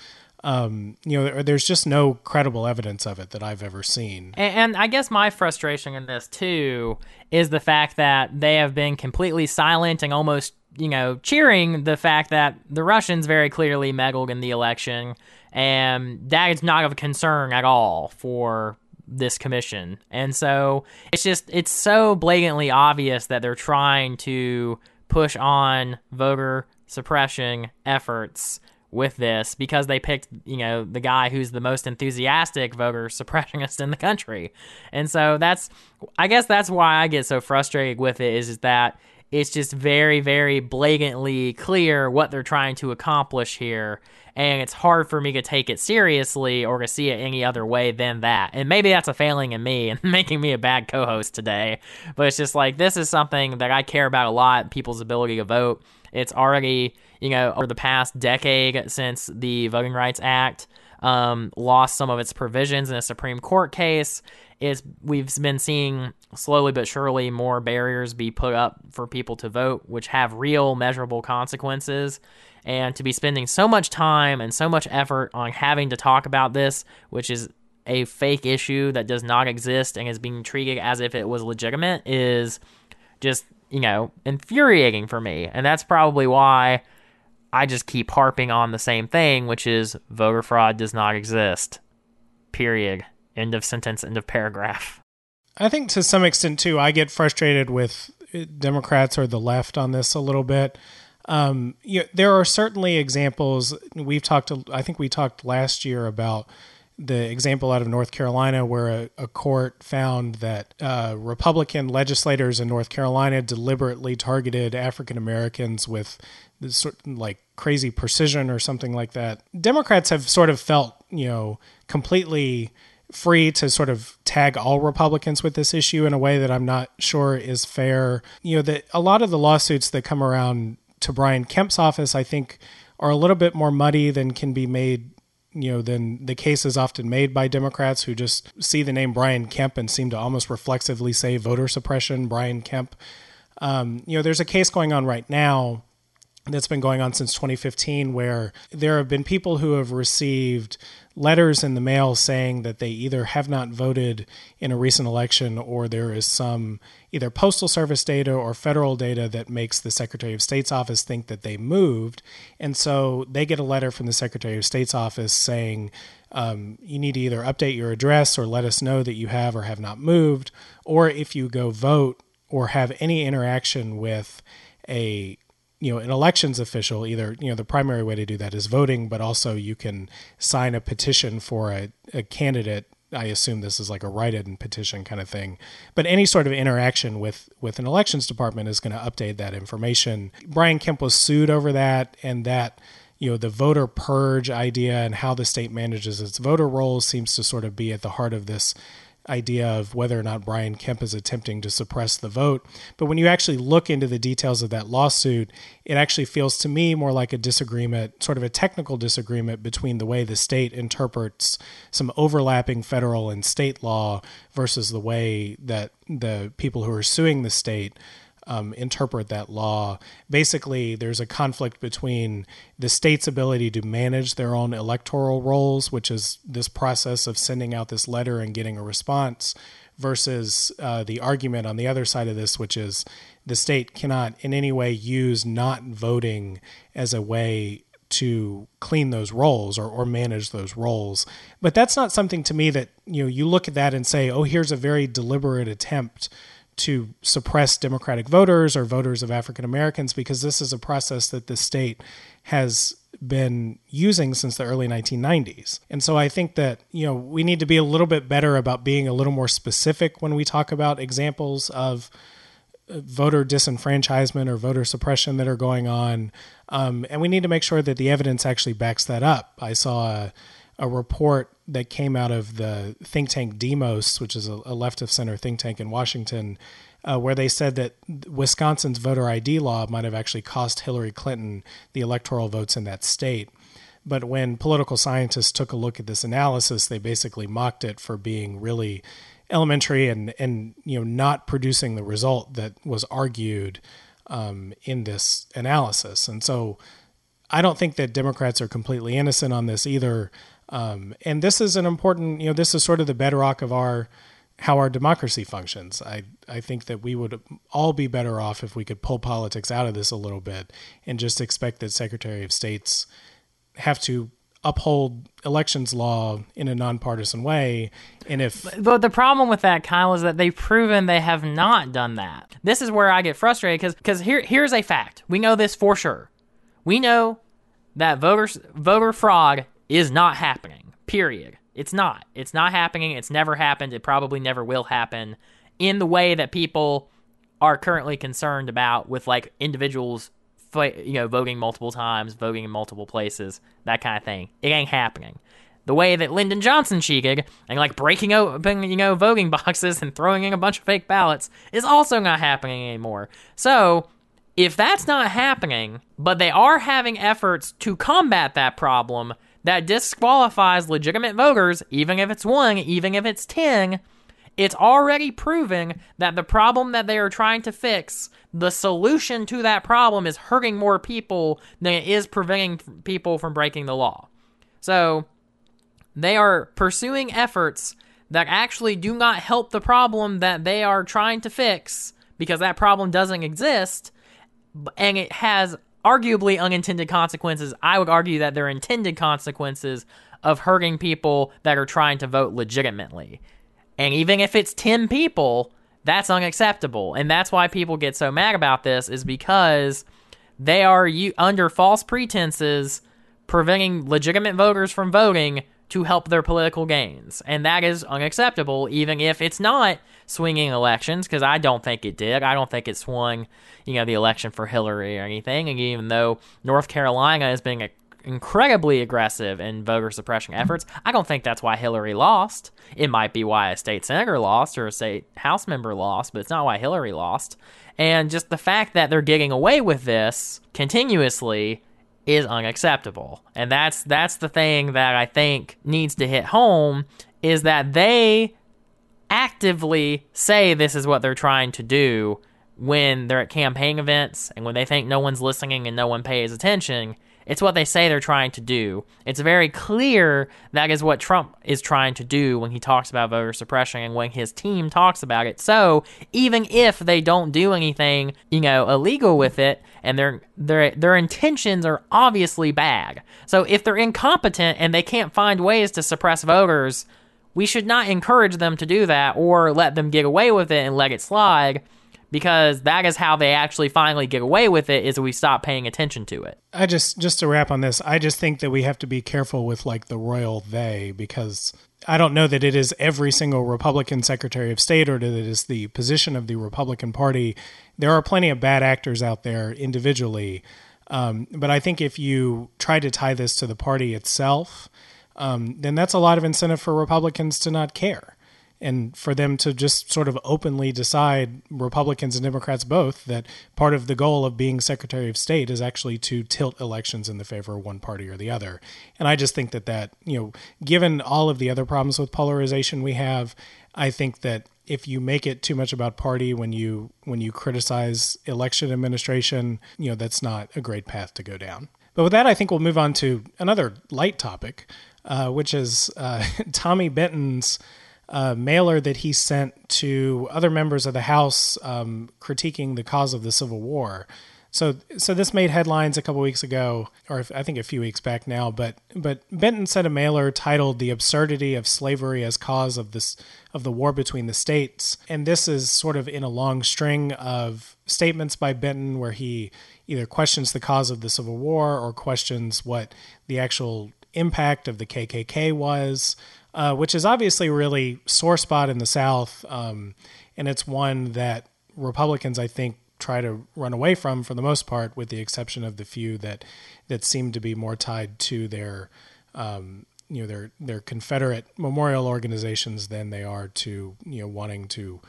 um, you know, there's just no credible evidence of it that I've ever seen. And, and, I guess my frustration in this too is the fact that they have been completely silent and almost, you know, cheering the fact that the Russians very clearly meddled in the election, and that is not of concern at all for this commission. And so it's just it's so blatantly obvious that they're trying to push on voter suppression efforts with this because they picked, you know, the guy who's the most enthusiastic voter suppressionist in the country. And so that's I guess that's why I get so frustrated with it is, is that it's just very very blatantly clear what they're trying to accomplish here and it's hard for me to take it seriously or to see it any other way than that. And maybe that's a failing in me and making me a bad co-host today, but it's just like this is something that I care about a lot, people's ability to vote. It's already you know, over the past decade since the Voting Rights Act um, lost some of its provisions in a Supreme Court case. Is we've been seeing slowly but surely more barriers be put up for people to vote, which have real measurable consequences. And to be spending so much time and so much effort on having to talk about this, which is a fake issue that does not exist and is being treated as if it was legitimate, is just, you know, infuriating for me. And that's probably why I just keep harping on the same thing, which is voter fraud does not exist. Period. End of sentence, end of paragraph. I think to some extent, too, I get frustrated with Democrats or the left on this a little bit. Um, you know, there are certainly examples. We've talked, I think we talked last year about the example out of North Carolina where a, a court found that uh, Republican legislators in North Carolina deliberately targeted African Americans with sort like crazy precision or something like that. Democrats have sort of felt, you know, completely free to sort of tag all Republicans with this issue in a way that I'm not sure is fair. You know, that a lot of the lawsuits that come around to Brian Kemp's office, I think, are a little bit more muddy than can be made you know, than the case is often made by Democrats who just see the name Brian Kemp and seem to almost reflexively say voter suppression, Brian Kemp. Um, you know, there's a case going on right now that's been going on since 2015 where there have been people who have received letters in the mail saying that they either have not voted in a recent election or there is some either postal service data or federal data that makes the secretary of state's office think that they moved. And so they get a letter from the secretary of state's office saying um, you need to either update your address or let us know that you have or have not moved or if you go vote or have any interaction with a you know an elections official either you know the primary way to do that is voting but also you can sign a petition for a, a candidate. I assume this is like a write-in petition kind of thing. But any sort of interaction with with an elections department is going to update that information. Brian kemp was sued over that and that you know the voter purge idea and how the state manages its voter rolls seems to sort of be at the heart of this idea of whether or not Brian Kemp is attempting to suppress the vote. But when you actually look into the details of that lawsuit, it actually feels to me more like a disagreement, sort of a technical disagreement between the way the state interprets some overlapping federal and state law versus the way that the people who are suing the state um, interpret that law. Basically, there's a conflict between the state's ability to manage their own electoral rolls, which is this process of sending out this letter and getting a response, versus uh, the argument on the other side of this, which is the state cannot in any way use not voting as a way to clean those rolls or, or manage those rolls. But that's not something to me that, you know, you look at that and say, oh, here's a very deliberate attempt to suppress Democratic voters or voters of African Americans because this is a process that the state has been using since the early 1990s. And so I think that, you know, we need to be a little bit better about being a little more specific when we talk about examples of uh, voter disenfranchisement or voter suppression that are going on. Um, and we need to make sure that the evidence actually backs that up. I saw a, a report that came out of the think tank Demos, which is a, a left of center think tank in Washington, uh, where they said that Wisconsin's voter ID law might have actually cost Hillary Clinton the electoral votes in that state. But when political scientists took a look at this analysis, they basically mocked it for being really elementary and and you know not producing the result that was argued um, in this analysis. And so, I don't think that Democrats are completely innocent on this either. Um, and this is an important, you know, this is sort of the bedrock of our how our democracy functions. I I think that we would all be better off if we could pull politics out of this a little bit and just expect that Secretary of States have to uphold elections law in a nonpartisan way. And if but the problem with that kyle is that they've proven they have not done that. This is where i get frustrated because because here here's a fact. We know this for sure. We know that voters voter fraud is not happening. Period. It's not. It's not happening. It's never happened. It probably never will happen in the way that people are currently concerned about with like individuals you know voting multiple times, voting in multiple places, that kind of thing. It ain't happening. The way that Lyndon Johnson cheated and like breaking open, you know, voting boxes and throwing in a bunch of fake ballots is also not happening anymore. So, if that's not happening, but they are having efforts to combat that problem, that disqualifies legitimate voters, even if it's one, even if it's 10, it's already proven that the problem that they are trying to fix, the solution to that problem is hurting more people than it is preventing people from breaking the law. So, they are pursuing efforts that actually do not help the problem that they are trying to fix because that problem doesn't exist and it has arguably unintended consequences. I would argue that they're intended consequences of hurting people that are trying to vote legitimately. And even if it's 10 people, that's unacceptable. And that's why people get so mad about this is because they are under false pretenses preventing legitimate voters from voting to help their political gains. And that is unacceptable, even if it's not swinging elections, because I don't think it did. I don't think it swung, you know, the election for Hillary or anything. And even though North Carolina is being incredibly aggressive in voter suppression efforts, I don't think that's why Hillary lost. It might be why a state senator lost or a state house member lost, but it's not why Hillary lost. And just the fact that they're getting away with this continuously is unacceptable. And that's that's the thing that I think needs to hit home is that they actively say this is what they're trying to do when they're at campaign events and when they think no one's listening and no one pays attention, it's what they say they're trying to do. It's very clear that is what Trump is trying to do when he talks about voter suppression and when his team talks about it. So even if they don't do anything, you know, illegal with it, and their their their intentions are obviously bad. So if they're incompetent and they can't find ways to suppress voters, we should not encourage them to do that or let them get away with it and let it slide because that is how they actually finally get away with it is we stop paying attention to it. I just just to wrap on this, I just think that we have to be careful with like the royal they because I don't know that it is every single Republican Secretary of State or that it is the position of the Republican Party. There are plenty of bad actors out there individually. Um, but I think if you try to tie this to the party itself, um, then that's a lot of incentive for Republicans to not care and for them to just sort of openly decide, Republicans and Democrats both, that part of the goal of being Secretary of State is actually to tilt elections in the favor of one party or the other. And I just think that that, you know, given all of the other problems with polarization we have, I think that if you make it too much about party when you when you criticize election administration, you know, that's not a great path to go down. But with that, I think we'll move on to another light topic, uh, which is uh, Tommy Benton's uh, mailer that he sent to other members of the House um, critiquing the cause of the Civil War. So, so this made headlines a couple weeks ago, or I think a few weeks back now. But, but Benton sent a mailer titled "The Absurdity of Slavery as Cause of this of the War Between the States," and this is sort of in a long string of statements by Benton where he either questions the cause of the Civil War or questions what the actual impact of the KKK was uh, which is obviously really sore spot in the South, um, and it's one that Republicans, I think, try to run away from for the most part, with the exception of the few that that seem to be more tied to their um, you know their their Confederate memorial organizations than they are to you know wanting to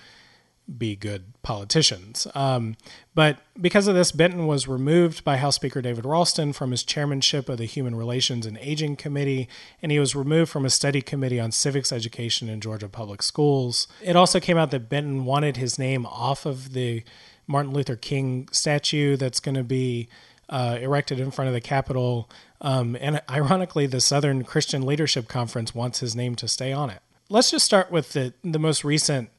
be good politicians. Um, but because of this, Benton was removed by House Speaker David Ralston from his chairmanship of the Human Relations and Aging Committee, and he was removed from a study committee on civics education in Georgia public schools. It also came out that Benton wanted his name off of the Martin Luther King statue that's going to be uh, erected in front of the Capitol. Um, and ironically, the Southern Christian Leadership Conference wants his name to stay on it. Let's just start with the, the most recent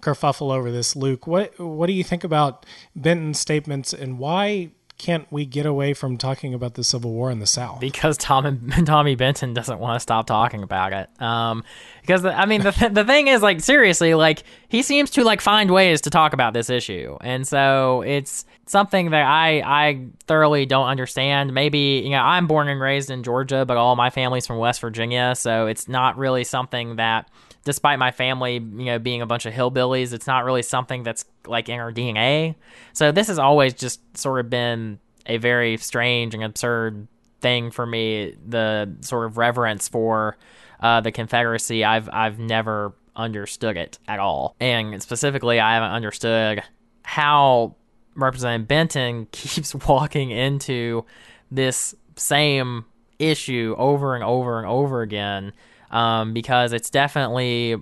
kerfuffle over this, Luke. What what do you think about Benton's statements, and why can't we get away from talking about the Civil War in the South? Because Tom and, Tommy Benton doesn't want to stop talking about it. Um, because the, I mean, the th- the thing is, like, seriously, like he seems to like find ways to talk about this issue, and so it's something that I I thoroughly don't understand. Maybe you know I'm born and raised in Georgia, but all my family's from West Virginia, so it's not really something that despite my family, you know, being a bunch of hillbillies, it's not really something that's like in our DNA. So this has always just sort of been a very strange and absurd thing for me. The sort of reverence for uh, the Confederacy, I've I've never understood it at all, and specifically, I haven't understood how Representative Benton keeps walking into this same issue over and over and over again um, because it's definitely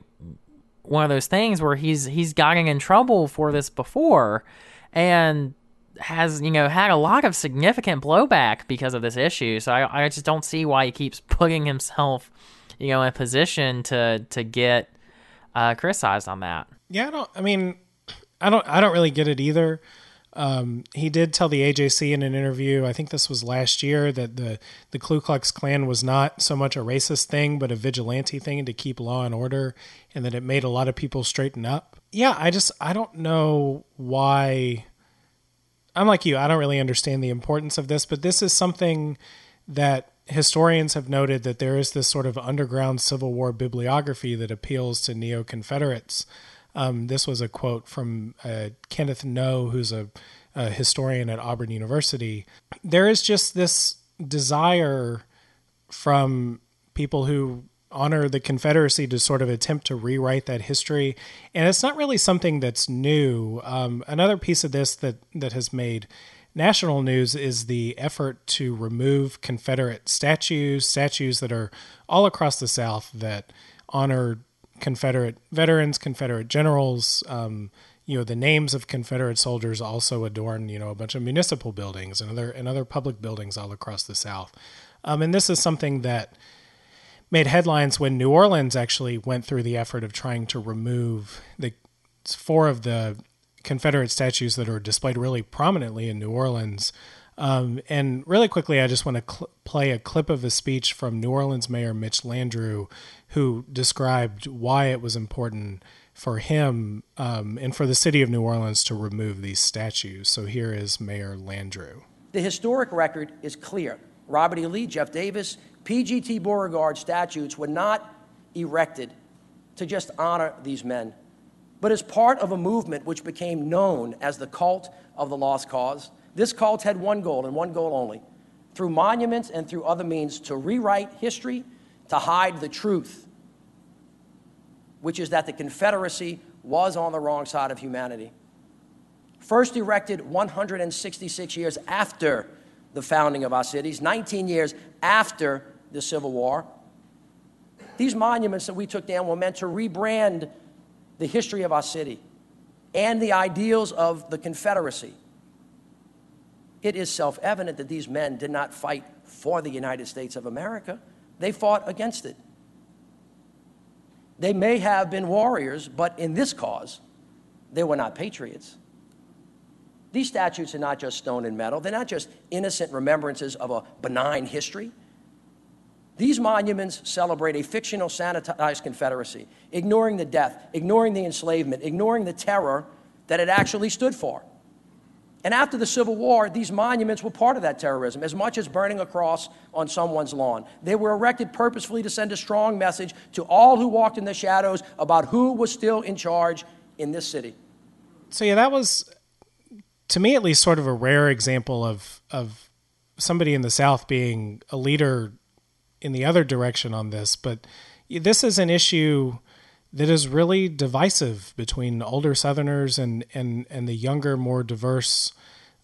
one of those things where he's he's gotten in trouble for this before, and has you know had a lot of significant blowback because of this issue. So I, I just don't see why he keeps putting himself, you know, in a position to to get uh, criticized on that. Yeah, I don't. I mean, I don't. I don't really get it either. Um, he did tell the AJC in an interview, I think this was last year, that the, the Ku Klux Klan was not so much a racist thing, but a vigilante thing to keep law and order, and that it made a lot of people straighten up. Yeah, I just, I don't know why. I'm like you, I don't really understand the importance of this, but this is something that historians have noted that there is this sort of underground Civil War bibliography that appeals to neo Confederates. Um, this was a quote from uh, Kenneth Noe, who's a, a historian at Auburn University. There is just this desire from people who honor the Confederacy to sort of attempt to rewrite that history. And it's not really something that's new. Um, another piece of this that, that has made national news is the effort to remove Confederate statues, statues that are all across the South that honor Confederate veterans, Confederate generals, um, you know the names of Confederate soldiers also adorn you know a bunch of municipal buildings and other and other public buildings all across the South. Um, and this is something that made headlines when New Orleans actually went through the effort of trying to remove the four of the Confederate statues that are displayed really prominently in New Orleans. Um, and really quickly, I just want to cl- play a clip of a speech from New Orleans Mayor Mitch Landrieu, who described why it was important for him um, and for the city of New Orleans to remove these statues. So here is Mayor Landrieu. The historic record is clear. Robert E. Lee, Jeff Davis, PGT Beauregard statues were not erected to just honor these men, but as part of a movement which became known as the cult of the lost cause. This cult had one goal and one goal only through monuments and through other means to rewrite history, to hide the truth, which is that the Confederacy was on the wrong side of humanity. First erected 166 years after the founding of our cities, 19 years after the Civil War. These monuments that we took down were meant to rebrand the history of our city and the ideals of the Confederacy. It is self evident that these men did not fight for the United States of America, they fought against it. They may have been warriors, but in this cause, they were not patriots. These statues are not just stone and metal, they're not just innocent remembrances of a benign history. These monuments celebrate a fictional sanitized Confederacy, ignoring the death, ignoring the enslavement, ignoring the terror that it actually stood for. And after the Civil War, these monuments were part of that terrorism, as much as burning a cross on someone's lawn. They were erected purposefully to send a strong message to all who walked in the shadows about who was still in charge in this city. So, yeah, that was, to me at least, sort of a rare example of, of somebody in the South being a leader in the other direction on this, but this is an issue that is really divisive between older Southerners and and and the younger, more diverse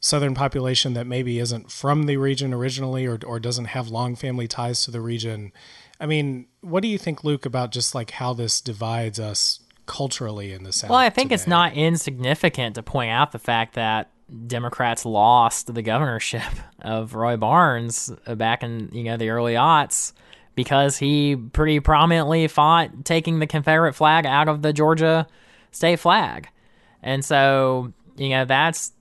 Southern population that maybe isn't from the region originally or or doesn't have long family ties to the region. I mean, what do you think, Luke, about just like how this divides us culturally in the South? Well, I think today? it's not insignificant to point out the fact that Democrats lost the governorship of Roy Barnes back in you know the early aughts because he pretty prominently fought taking the Confederate flag out of the Georgia state flag, and so you know that's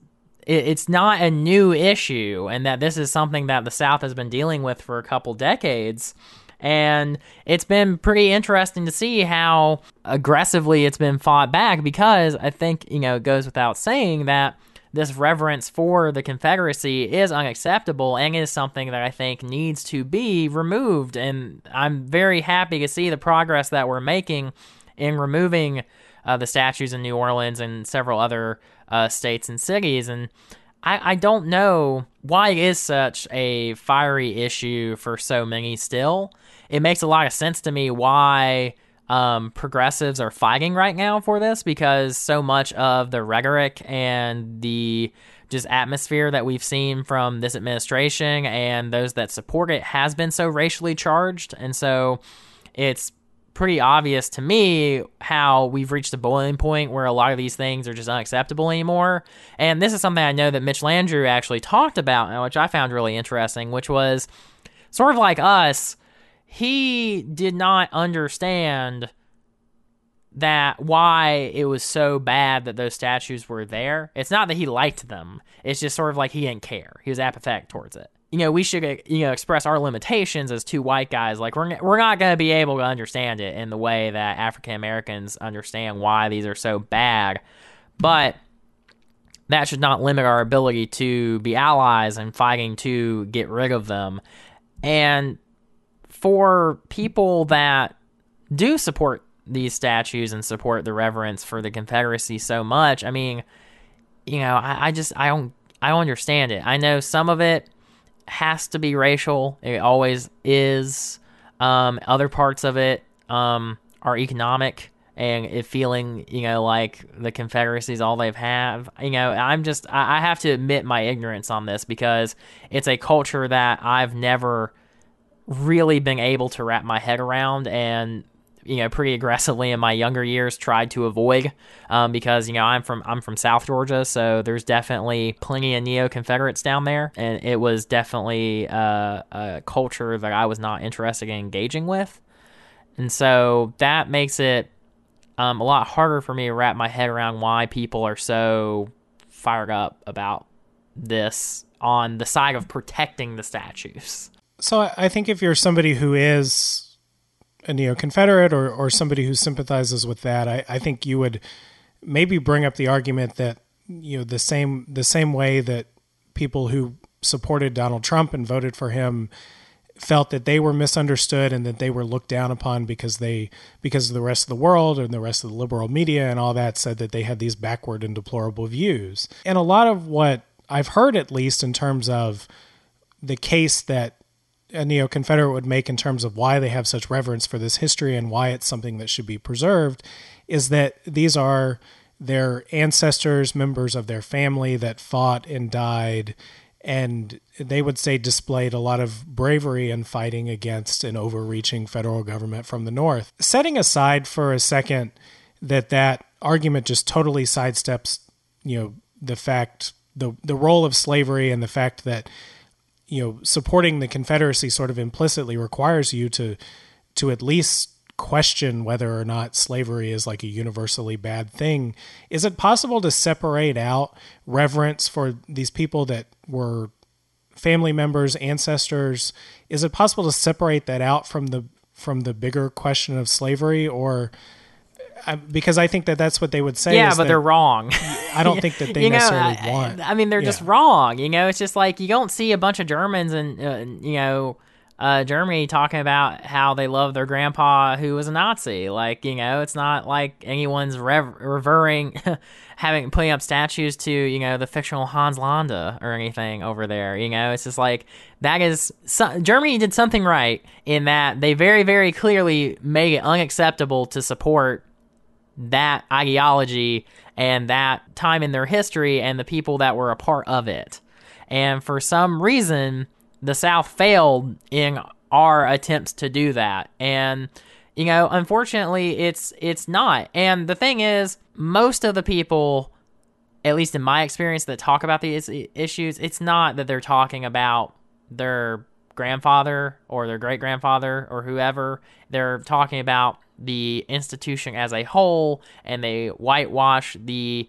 it, it's not a new issue, and that this is something that the South has been dealing with for a couple decades. And it's been pretty interesting to see how aggressively it's been fought back because I think, you know, it goes without saying that this reverence for the Confederacy is unacceptable and is something that I think needs to be removed. And I'm very happy to see the progress that we're making in removing uh, the statues in New Orleans and several other uh, states and cities. And I, I don't know why it is such a fiery issue for so many still. It makes a lot of sense to me why um, progressives are fighting right now for this because so much of the rhetoric and the just atmosphere that we've seen from this administration and those that support it has been so racially charged. And so it's pretty obvious to me how we've reached a boiling point where a lot of these things are just unacceptable anymore. And this is something I know that Mitch Landrieu actually talked about, which I found really interesting, which was sort of like us he did not understand that why it was so bad that those statues were there. It's not that he liked them. It's just sort of like he didn't care. He was apathetic towards it. You know, we should you know express our limitations as two white guys. Like we're we're not going to be able to understand it in the way that African Americans understand why these are so bad. But that should not limit our ability to be allies and fighting to get rid of them. And for people that do support these statues and support the reverence for the Confederacy so much, I mean, you know, I, I just I don't I don't understand it. I know some of it has to be racial. It always is. Um, other parts of it um, are economic and it feeling, you know, like the Confederacy is all they've have. You know, I'm just I, I have to admit my ignorance on this because it's a culture that I've never really been able to wrap my head around and you know pretty aggressively in my younger years tried to avoid um, because you know I'm from I'm from South Georgia, so there's definitely plenty of neo Confederates down there, and it was definitely uh, a culture that I was not interested in engaging with, and so that makes it um, a lot harder for me to wrap my head around why people are so fired up about this on the side of protecting the statues. So I think if you're somebody who is a neo Confederate or, or somebody who sympathizes with that, I, I think you would maybe bring up the argument that you know the same the same way that people who supported Donald Trump and voted for him felt that they were misunderstood and that they were looked down upon because they because the rest of the world and the rest of the liberal media and all that said that they had these backward and deplorable views. And a lot of what I've heard at least in terms of the case that a neo Confederate would make in terms of why they have such reverence for this history and why it's something that should be preserved is that these are their ancestors, members of their family that fought and died and they would say displayed a lot of bravery in fighting against an overreaching federal government from the north. Setting aside for a second that that argument just totally sidesteps, you know, the fact the the role of slavery and the fact that you know supporting the Confederacy sort of implicitly requires you to to at least question whether or not slavery is like a universally bad thing. Is it possible to separate out reverence for these people that were family members, ancestors? Is it possible to separate that out from the from the bigger question of slavery or because I think that that's what they would say. Yeah, but they're wrong. I don't think that they you know, necessarily I, want. I mean, they're yeah. just wrong. You know, it's just like you don't see a bunch of Germans and uh, you know uh, Germany talking about how they love their grandpa who was a Nazi. Like, you know, it's not like anyone's rev- revering, having putting up statues to, you know, the fictional Hans Landa or anything over there. You know, it's just like that is so- Germany did something right in that they very, very clearly made it unacceptable to support that ideology and that time in their history and the people that were a part of it. And for some reason, the South failed in our attempts to do that. And you know, unfortunately, it's it's not. And the thing is, most of the people at least in my experience that talk about these issues, it's not that they're talking about their grandfather or their great grandfather or whoever. They're talking about the institution as a whole and they whitewash the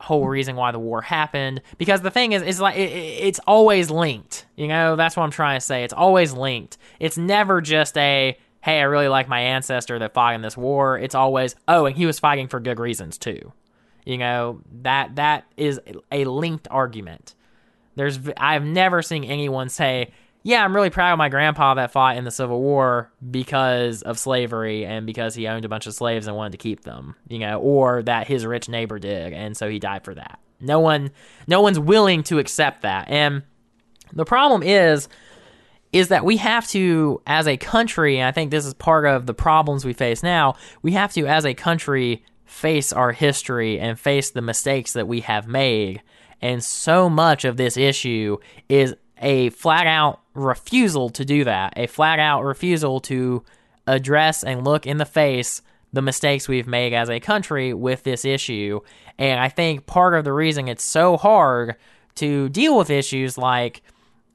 whole reason why the war happened. Because the thing is is like it, it's always linked. You know that's what i'm trying to say. It's always linked. It's never just a hey i really like my ancestor that fought in this war. It's always oh and he was fighting for good reasons too. You know that that is a linked argument. There's i've never seen anyone say yeah, I'm really proud of my grandpa that fought in the Civil War because of slavery and because he owned a bunch of slaves and wanted to keep them, you know, or that his rich neighbor did and so he died for that. No one no one's willing to accept that. And the problem is is that we have to as a country, and I think this is part of the problems we face now, we have to as a country face our history and face the mistakes that we have made. And so much of this issue is a flat out refusal to do that, a flat out refusal to address and look in the face the mistakes we've made as a country with this issue. And I think part of the reason it's so hard to deal with issues like,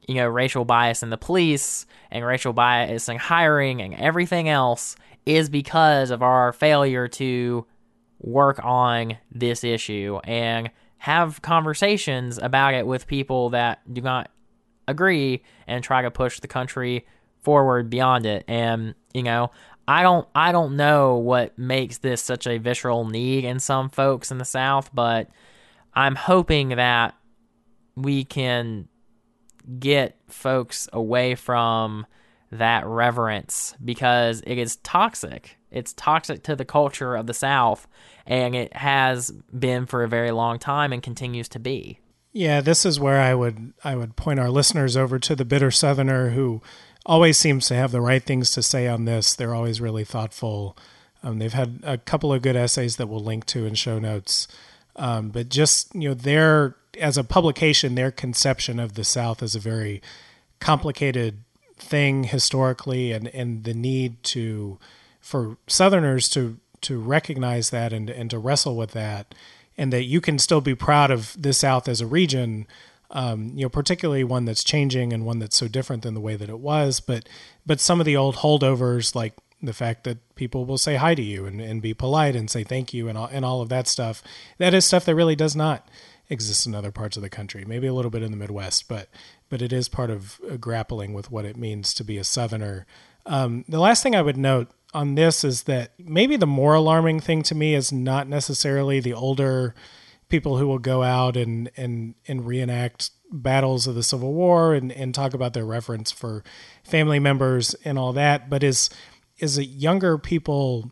you know, racial bias in the police and racial bias in hiring and everything else is because of our failure to work on this issue and have conversations about it with people that do not agree and try to push the country forward beyond it. And you know, I don't I don't know what makes this such a visceral need in some folks in the South, but I'm hoping that we can get folks away from that reverence because it is toxic. It's toxic to the culture of the South, and it has been for a very long time and continues to be. Yeah, this is where I would I would point our listeners over to the bitter southerner who always seems to have the right things to say on this. They're always really thoughtful. Um, they've had a couple of good essays that we'll link to in show notes. Um, but just you know, their as a publication, their conception of the South is a very complicated thing historically, and and the need to for Southerners to to recognize that and and to wrestle with that, and that you can still be proud of the South as a region. Um, you know, particularly one that's changing and one that's so different than the way that it was. But but some of the old holdovers, like the fact that people will say hi to you and, and be polite and say thank you and all, and all of that stuff, that is stuff that really does not exist in other parts of the country. Maybe a little bit in the Midwest, but but it is part of uh, grappling with what it means to be a Southerner. Um, the last thing I would note on this is that maybe the more alarming thing to me is not necessarily the older people who will go out and and and reenact battles of the Civil War and, and talk about their reverence for family members and all that, but is is it younger people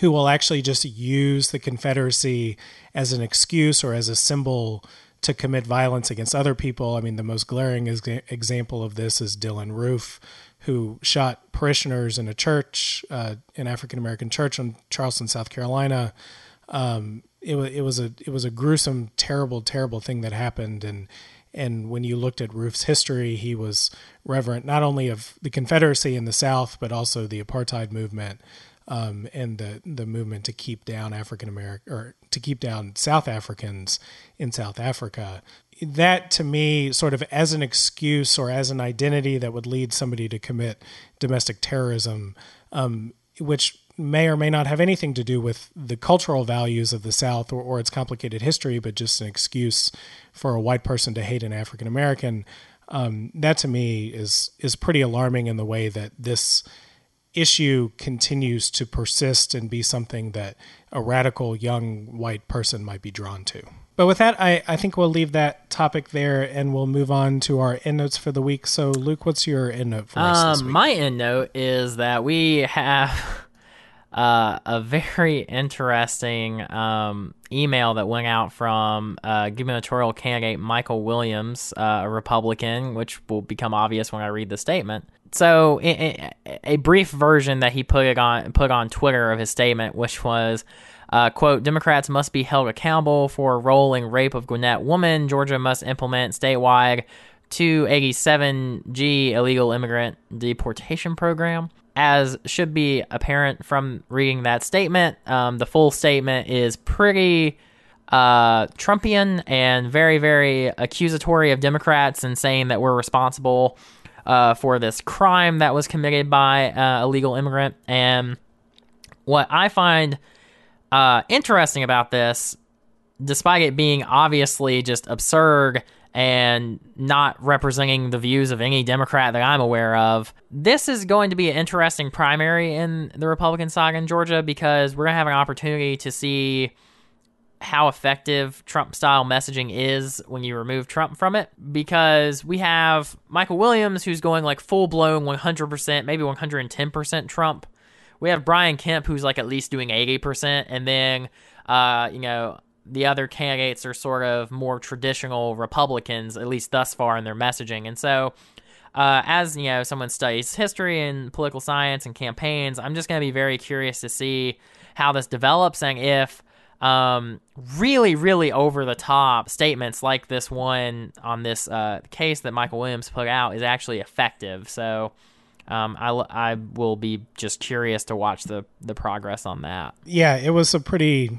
who will actually just use the Confederacy as an excuse or as a symbol to commit violence against other people. I mean, the most glaring example of this is Dylann Roof, who shot parishioners in a church, uh, an African American church in Charleston, South Carolina. Um, it was it was a it was a gruesome, terrible, terrible thing that happened, and and when you looked at Roof's history, he was reverent not only of the Confederacy in the South, but also the apartheid movement um, and the the movement to keep down African American or to keep down South Africans in South Africa that to me sort of as an excuse or as an identity that would lead somebody to commit domestic terrorism um, which may or may not have anything to do with the cultural values of the South or, or its complicated history, but just an excuse for a white person to hate an African American. Um, that to me is is pretty alarming in the way that this issue continues to persist and be something that a radical young white person might be drawn to. But with that, I, I think we'll leave that topic there and we'll move on to our endnotes for the week. So, Luke, what's your endnote for us? Um, my endnote is that we have uh, a very interesting um, email that went out from uh, gubernatorial candidate Michael Williams, uh, a Republican, which will become obvious when I read the statement. So, a brief version that he put on put on Twitter of his statement, which was uh, quote, Democrats must be held accountable for rolling rape of Gwinnett woman. Georgia must implement statewide 287G illegal immigrant deportation program. As should be apparent from reading that statement, um, the full statement is pretty uh, Trumpian and very, very accusatory of Democrats and saying that we're responsible uh, for this crime that was committed by uh, a legal immigrant. And what I find uh, interesting about this, despite it being obviously just absurd and not representing the views of any Democrat that I'm aware of, this is going to be an interesting primary in the Republican saga in Georgia because we're going to have an opportunity to see how effective Trump style messaging is when you remove Trump from it because we have Michael Williams who's going like full blown 100%, maybe 110% Trump we have Brian Kemp who's like at least doing 80%, and then, uh, you know, the other candidates are sort of more traditional Republicans, at least thus far in their messaging. And so, uh, as you know, someone studies history and political science and campaigns, I'm just going to be very curious to see how this develops and if um, really, really over the top statements like this one on this uh, case that Michael Williams put out is actually effective. So um, I, I will be just curious to watch the the progress on that. Yeah, it was a pretty,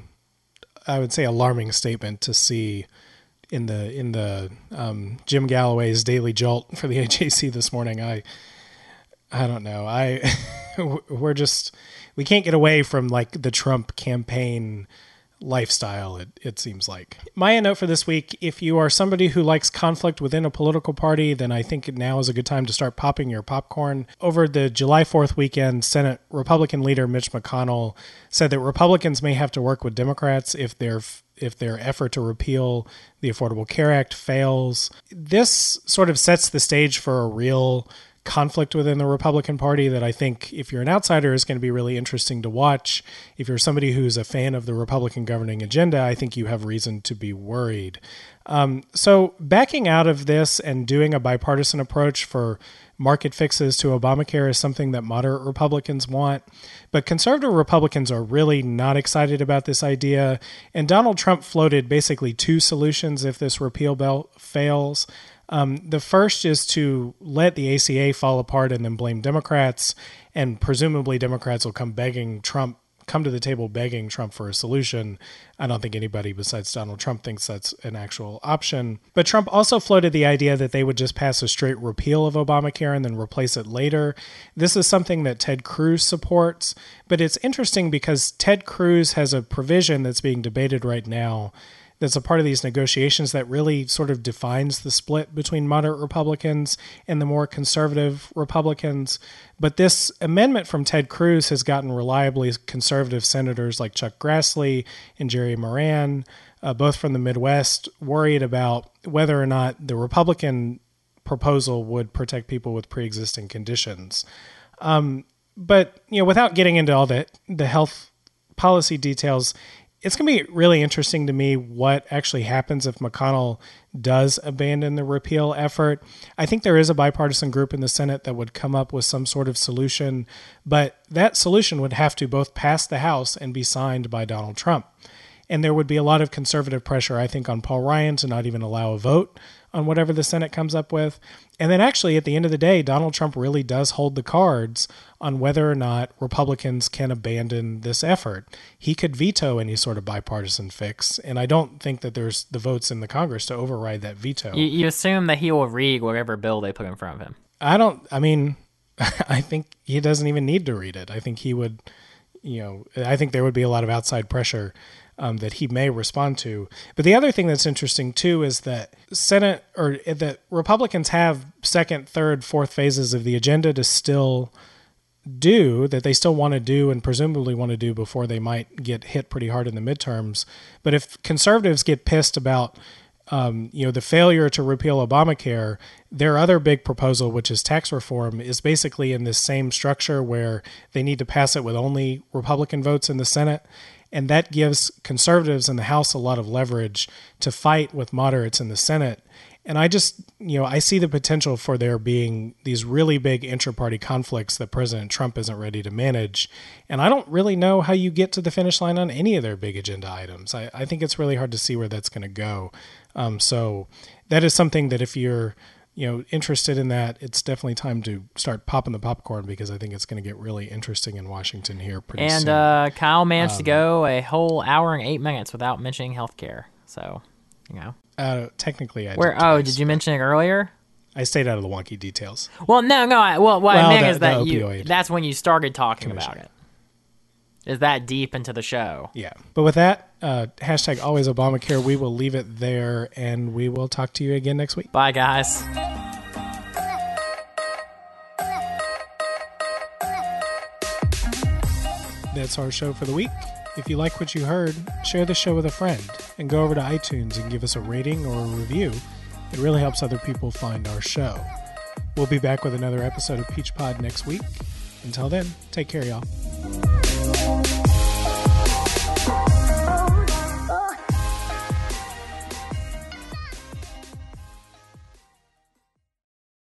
I would say, alarming statement to see in the in the um, Jim Galloway's Daily Jolt for the AJC this morning. I I don't know. I we're just we can't get away from like the Trump campaign lifestyle, it, it seems like. My note for this week if you are somebody who likes conflict within a political party, then I think now is a good time to start popping your popcorn. Over the July 4th weekend, Senate Republican leader Mitch McConnell said that Republicans may have to work with Democrats if their if their effort to repeal the Affordable Care Act fails. This sort of sets the stage for a real conflict within the Republican Party that I think, if you're an outsider, is going to be really interesting to watch. If you're somebody who's a fan of the Republican governing agenda, I think you have reason to be worried. Um, so, backing out of this and doing a bipartisan approach for market fixes to Obamacare is something that moderate Republicans want. But conservative Republicans are really not excited about this idea. And Donald Trump floated basically two solutions if this repeal bill fails. Um, the first is to let the ACA fall apart and then blame Democrats, and presumably Democrats will come begging Trump come to the table begging Trump for a solution. I don't think anybody besides Donald Trump thinks that's an actual option. But Trump also floated the idea that they would just pass a straight repeal of Obamacare and then replace it later. This is something that Ted Cruz supports, but it's interesting because Ted Cruz has a provision that's being debated right now that's a part of these negotiations that really sort of defines the split between moderate Republicans and the more conservative Republicans. But this amendment from Ted Cruz has gotten reliably conservative senators like Chuck Grassley and Jerry Moran, uh, both from the Midwest, worried about whether or not the Republican proposal would protect people with pre-existing conditions. Um, but you know, without getting into all the the health policy details, it's going to be really interesting to me what actually happens if McConnell does abandon the repeal effort. I think there is a bipartisan group in the Senate that would come up with some sort of solution, but that solution would have to both pass the House and be signed by Donald Trump. And there would be a lot of conservative pressure, I think, on Paul Ryan to not even allow a vote on whatever the Senate comes up with. And then actually, at the end of the day, Donald Trump really does hold the cards on whether or not Republicans can abandon this effort. He could veto any sort of bipartisan fix, and I don't think that there's the votes in the Congress to override that veto. You, you assume that he will read whatever bill they put in front of him. I don't, I mean, I think he doesn't even need to read it. I think he would, you know, I think there would be a lot of outside pressure um, that he may respond to. But the other thing that's interesting too is that Senate or that Republicans have second, third, fourth phases of the agenda to still do that they still want to do and presumably want to do before they might get hit pretty hard in the midterms. But if conservatives get pissed about um, you know the failure to repeal Obamacare, their other big proposal, which is tax reform, is basically in this same structure where they need to pass it with only Republican votes in the Senate, and that gives conservatives in the House a lot of leverage to fight with moderates in the Senate. And I just, you know, I see the potential for there being these really big intra-party conflicts that President Trump isn't ready to manage. And I don't really know how you get to the finish line on any of their big agenda items. I, I think it's really hard to see where that's going to go. Um, so that is something that if you're you know interested in that, it's definitely time to start popping the popcorn because I think it's going to get really interesting in Washington here pretty and, soon. uh, Kyle managed um, to go a whole hour and eight minutes without mentioning healthcare. So, you know, uh, technically, I where did oh, did you mention it earlier? I stayed out of the wonky details. Well, no, no. I, well, what Well, I meant the- is that you, that's when you started talking about it. Is that deep into the show? Yeah. But with that, uh, hashtag always Obamacare, we will leave it there and we will talk to you again next week. Bye, guys. That's our show for the week. If you like what you heard, share the show with a friend and go over to iTunes and give us a rating or a review. It really helps other people find our show. We'll be back with another episode of Peach Pod next week. Until then, take care, y'all.